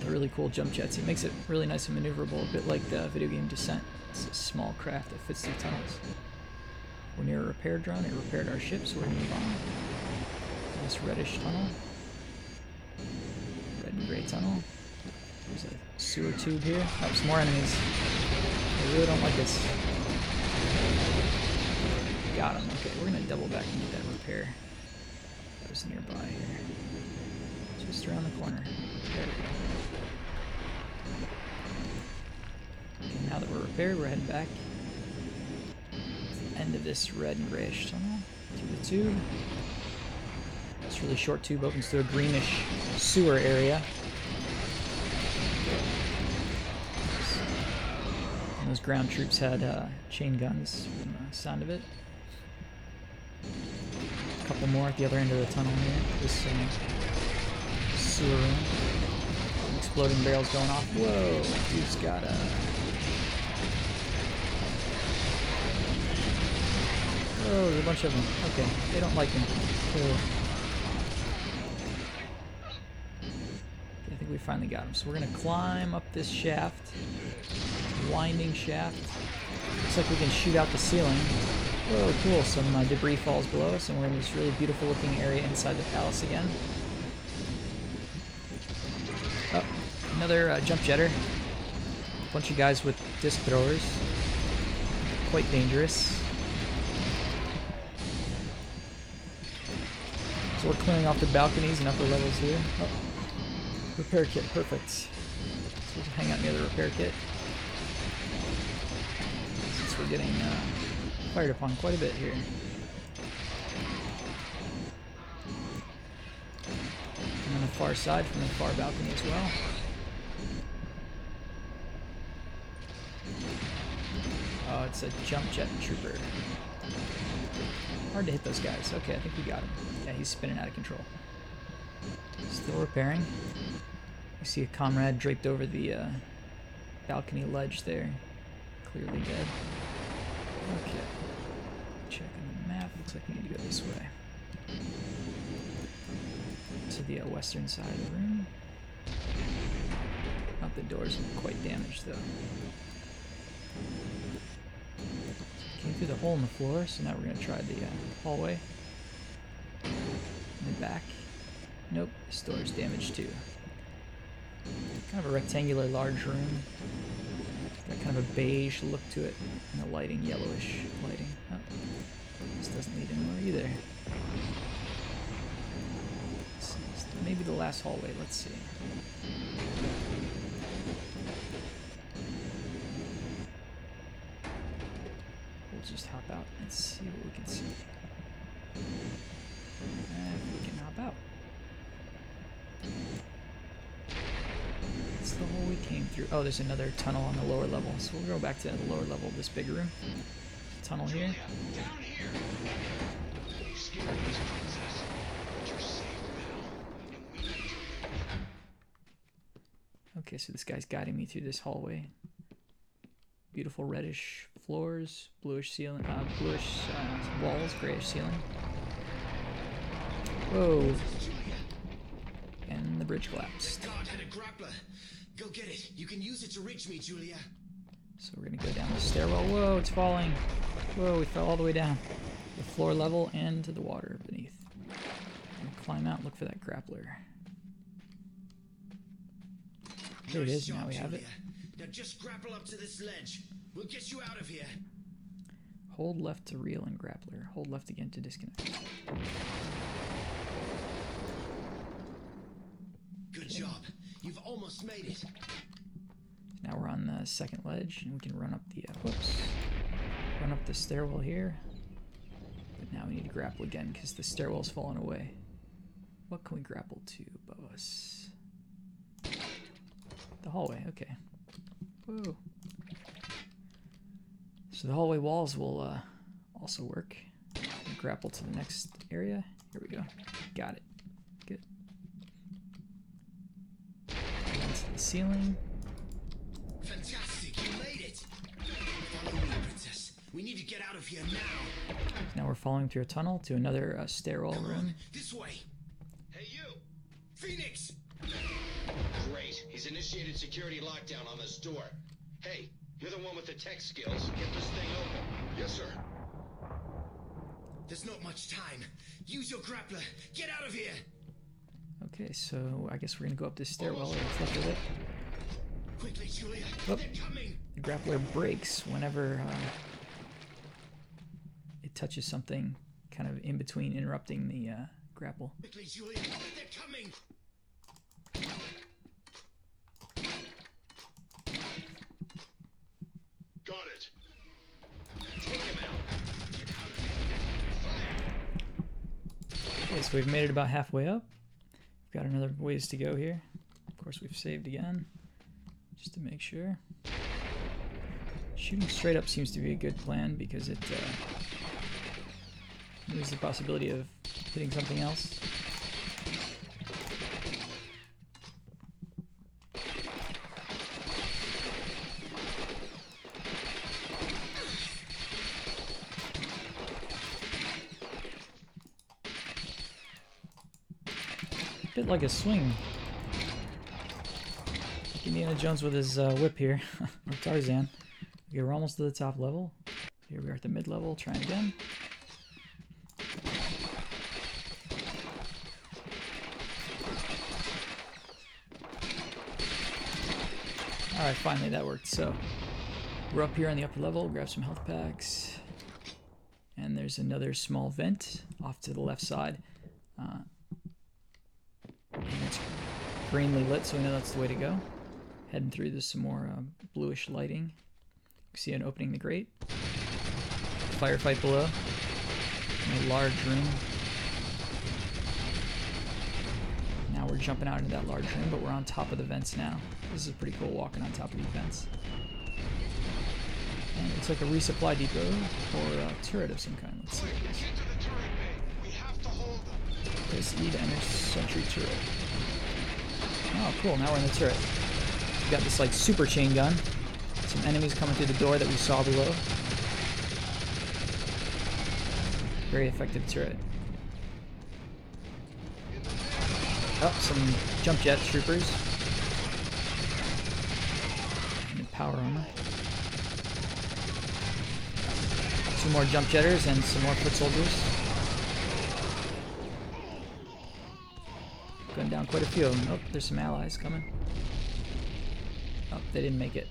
The really cool jump jets. It makes it really nice and maneuverable, a bit like the video game Descent. It's a small craft that fits through tunnels. We're near a repair drone. It repaired our ship, so we're gonna move on. This reddish tunnel. Red and gray tunnel. There's a sewer tube here. Oh, some more enemies. They really don't like us. Got him. Okay, we're gonna double back and get that repair. That was nearby here. Just around the corner. There we go. Okay, now that we're repaired, we're heading back. End of this red and grayish tunnel through the tube. This really short tube opens to a greenish sewer area. And those ground troops had uh, chain guns from the sound of it. A couple more at the other end of the tunnel here. This uh, sewer room. Exploding barrels going off. Whoa, dude's got a. Oh, there's a bunch of them. Okay, they don't like him. Cool. I think we finally got him. So we're gonna climb up this shaft. Winding shaft. Looks like we can shoot out the ceiling. Whoa, cool. Some uh, debris falls below us, and we're in this really beautiful looking area inside the palace again. Oh, another uh, jump jetter. A Bunch of guys with disc throwers. Quite dangerous. So we're clearing off the balconies and upper levels here. Oh, repair kit, perfect. So we'll hang out near the repair kit. Since we're getting uh, fired upon quite a bit here. And on the far side from the far balcony as well. Oh, it's a jump jet trooper. Hard to hit those guys. Okay, I think we got him. Yeah, he's spinning out of control. Still repairing. You see a comrade draped over the uh, balcony ledge there. Clearly dead. Okay. Checking the map. Looks like we need to go this way. To the uh, western side of the room. Not the doors quite damaged though. Came through the hole in the floor, so now we're gonna try the uh, hallway. And back. Nope, this door's damaged too. Kind of a rectangular large room. Got kind of a beige look to it, and the lighting yellowish lighting. Oh, this doesn't lead anywhere either. Is maybe the last hallway. Let's see. We'll just hop out and see what we can see. And we can hop out. It's the hole we came through. Oh, there's another tunnel on the lower level. So we'll go back to the lower level of this big room. Tunnel here. Okay, so this guy's guiding me through this hallway. Beautiful reddish floors, bluish ceiling, uh, bluish uh, walls, grayish ceiling. Whoa. And the bridge collapsed. Guard had a grappler. Go get it. You can use it to reach me, Julia. So we're gonna go down the stairwell. Whoa, it's falling. Whoa, we fell all the way down. The floor level and to the water beneath. Climb out and look for that grappler. There it is, now we have it. Now just grapple up to this ledge. We'll get you out of here. Hold left to reel and grappler. Hold left again to disconnect. Good job. You've almost made it. Now we're on the second ledge, and we can run up the uh, whoops, run up the stairwell here. But now we need to grapple again because the stairwell's fallen away. What can we grapple to above us? The hallway. Okay. Whoa. So the hallway walls will uh, also work. Grapple to the next area. Here we go. Got it. Good. Into the ceiling. Fantastic. You made it. Follow me, princess. We need to get out of here now. Now we're following through a tunnel to another uh, stairwell room. This way. Hey, you. Phoenix. Great. He's initiated security lockdown on this door. Hey, you're the one with the tech skills. Get this thing open. Yes, sir. There's not much time. Use your grappler. Get out of here. Okay, so I guess we're gonna go up this stairwell or what's left of it. Quickly, Julia. Oh, coming. the grappler breaks whenever uh, it touches something kind of in between interrupting the uh, grapple. Quickly, Julia. They're coming. Got it. Take him out. Okay, so we've made it about halfway up. Got another ways to go here. Of course, we've saved again, just to make sure. Shooting straight up seems to be a good plan because it uh, there's the possibility of hitting something else. bit like a swing. Like Indiana Jones with his uh, whip here, [LAUGHS] or Tarzan. Okay, we're almost to the top level. Here we are at the mid level, trying again. Alright, finally that worked. So, we're up here on the upper level, grab some health packs. And there's another small vent off to the left side. Uh, greenly lit, so we know that's the way to go. Heading through, there's some more uh, bluish lighting. We see an opening the grate. Firefight below. In a large room. Now we're jumping out into that large room, but we're on top of the vents now. This is pretty cool walking on top of these vents. And it's like a resupply depot or a turret of some kind. Let's see what it is. Press E to enter sentry turret. Oh, cool. Now we're in the turret. We've got this like super chain gun. Some enemies coming through the door that we saw below. Very effective turret. Oh, some jump jet troopers. And power armor. Two more jump jetters and some more foot soldiers. Going down quite a few of them. Oh, there's some allies coming. Oh, they didn't make it.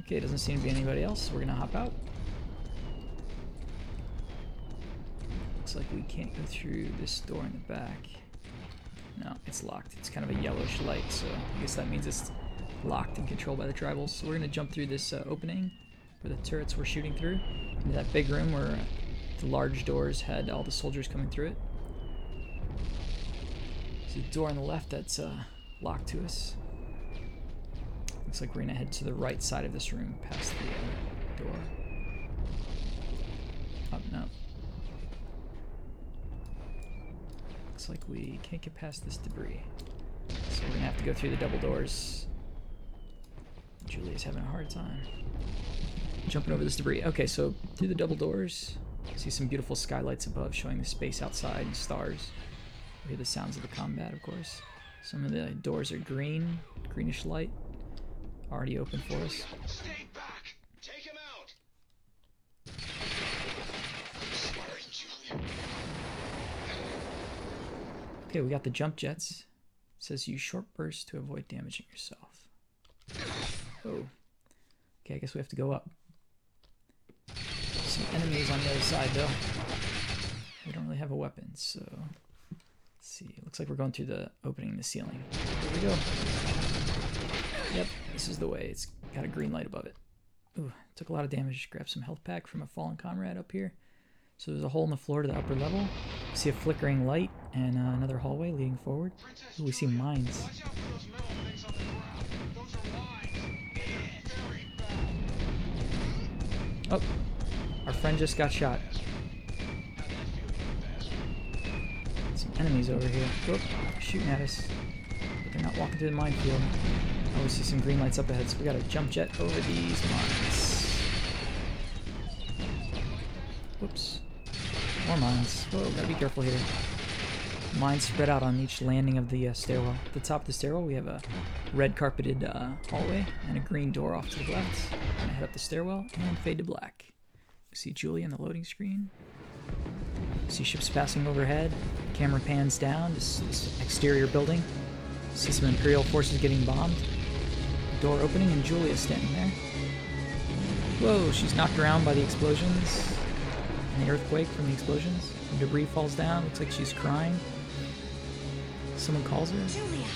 Okay, doesn't seem to be anybody else. We're gonna hop out. Looks like we can't go through this door in the back. No, it's locked. It's kind of a yellowish light, so I guess that means it's locked and controlled by the tribals. So we're gonna jump through this uh, opening where the turrets were shooting through into that big room where the large doors had all the soldiers coming through it. There's a door on the left that's uh, locked to us. Looks like we're gonna head to the right side of this room, past the uh, door. Oh, no. Looks like we can't get past this debris. So we're gonna have to go through the double doors. Julia's having a hard time. Jumping over this debris. Okay, so through the double doors, see some beautiful skylights above showing the space outside and stars. We hear the sounds of the combat, of course. Some of the doors are green, greenish light already open for us. Stay back! Take him out! Okay, we got the jump jets. It says use short bursts to avoid damaging yourself. Oh. Okay, I guess we have to go up. Some enemies on the other side, though. We don't really have a weapon, so... Let's see. It looks like we're going through the opening in the ceiling. Here we go. Yep, this is the way. It's got a green light above it. Ooh, took a lot of damage. Grab some health pack from a fallen comrade up here. So there's a hole in the floor to the upper level. We see a flickering light and uh, another hallway leading forward. Ooh, we see mines. Oh, our friend just got shot. Some enemies over here. Whoop, shooting at us. But they're not walking through the minefield. Oh, we see some green lights up ahead, so we gotta jump jet over these mines. Whoops. More mines. Whoa, gotta be careful here. Mines spread out on each landing of the uh, stairwell. At the top of the stairwell, we have a red carpeted uh, hallway and a green door off to the left. Gonna head up the stairwell and fade to black. See Julie on the loading screen. See ships passing overhead. Camera pans down this, this exterior building. See some Imperial forces getting bombed. Door opening and Julia standing there. Whoa, she's knocked around by the explosions and the earthquake from the explosions. The debris falls down. Looks like she's crying. Someone calls her. Julia.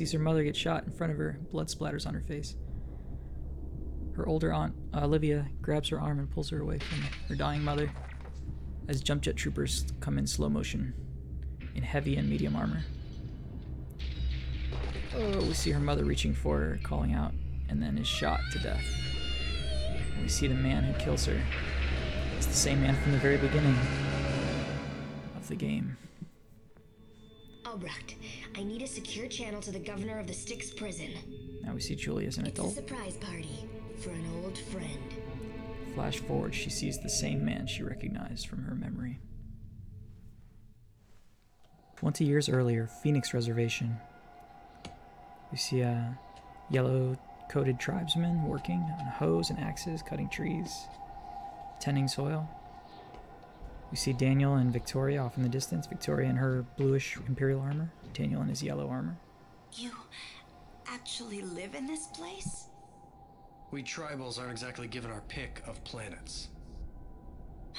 Sees her mother get shot in front of her. Blood splatters on her face. Her older aunt, Olivia, grabs her arm and pulls her away from her dying mother. as jump jet troopers come in slow motion in heavy and medium armor. Oh, we see her mother reaching for her, calling out, and then is shot to death. We see the man who kills her. It's the same man from the very beginning of the game. Albrecht, I need a secure channel to the governor of the Styx prison. Now we see Julie as an It's a adult. surprise party for an old friend. Flash forward, she sees the same man she recognized from her memory. Twenty years earlier, Phoenix Reservation. We see a yellow coated tribesman working on hoes and axes, cutting trees, tending soil. We see Daniel and Victoria off in the distance. Victoria in her bluish imperial armor, Daniel in his yellow armor. You actually live in this place? We tribals aren't exactly given our pick of planets. [SIGHS]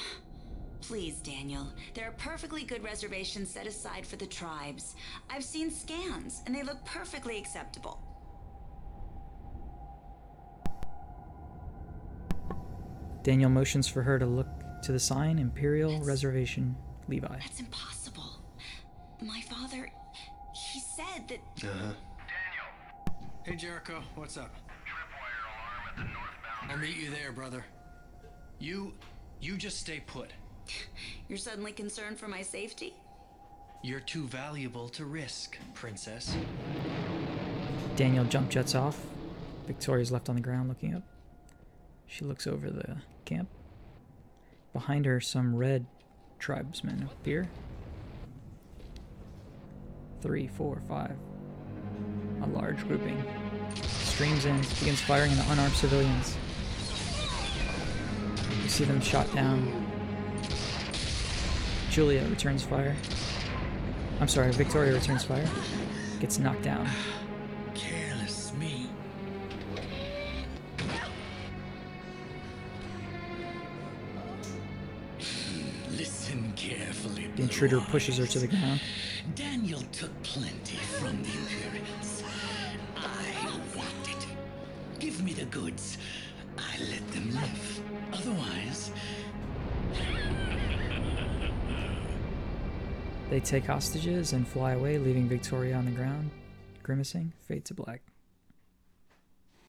Please, Daniel. There are perfectly good reservations set aside for the tribes. I've seen scans, and they look perfectly acceptable. Daniel motions for her to look to the sign Imperial Reservation, Levi. That's impossible. My father, he said that. Uh-huh. Daniel. Hey Jericho, what's up? Tripwire alarm at the northbound. I'll meet you there, brother. You you just stay put. You're suddenly concerned for my safety? You're too valuable to risk, princess. Daniel jump jets off. Victoria's left on the ground looking up. She looks over the camp. Behind her, some red tribesmen appear. Three, four, five. A large grouping streams in, begins firing on unarmed civilians. You see them shot down. Julia returns fire. I'm sorry, Victoria returns fire. Gets knocked down. The intruder pushes her to the ground. Daniel took plenty from the Imperials. I want it. Give me the goods. I let them live. Otherwise, They take hostages and fly away, leaving Victoria on the ground, grimacing. Fade to black.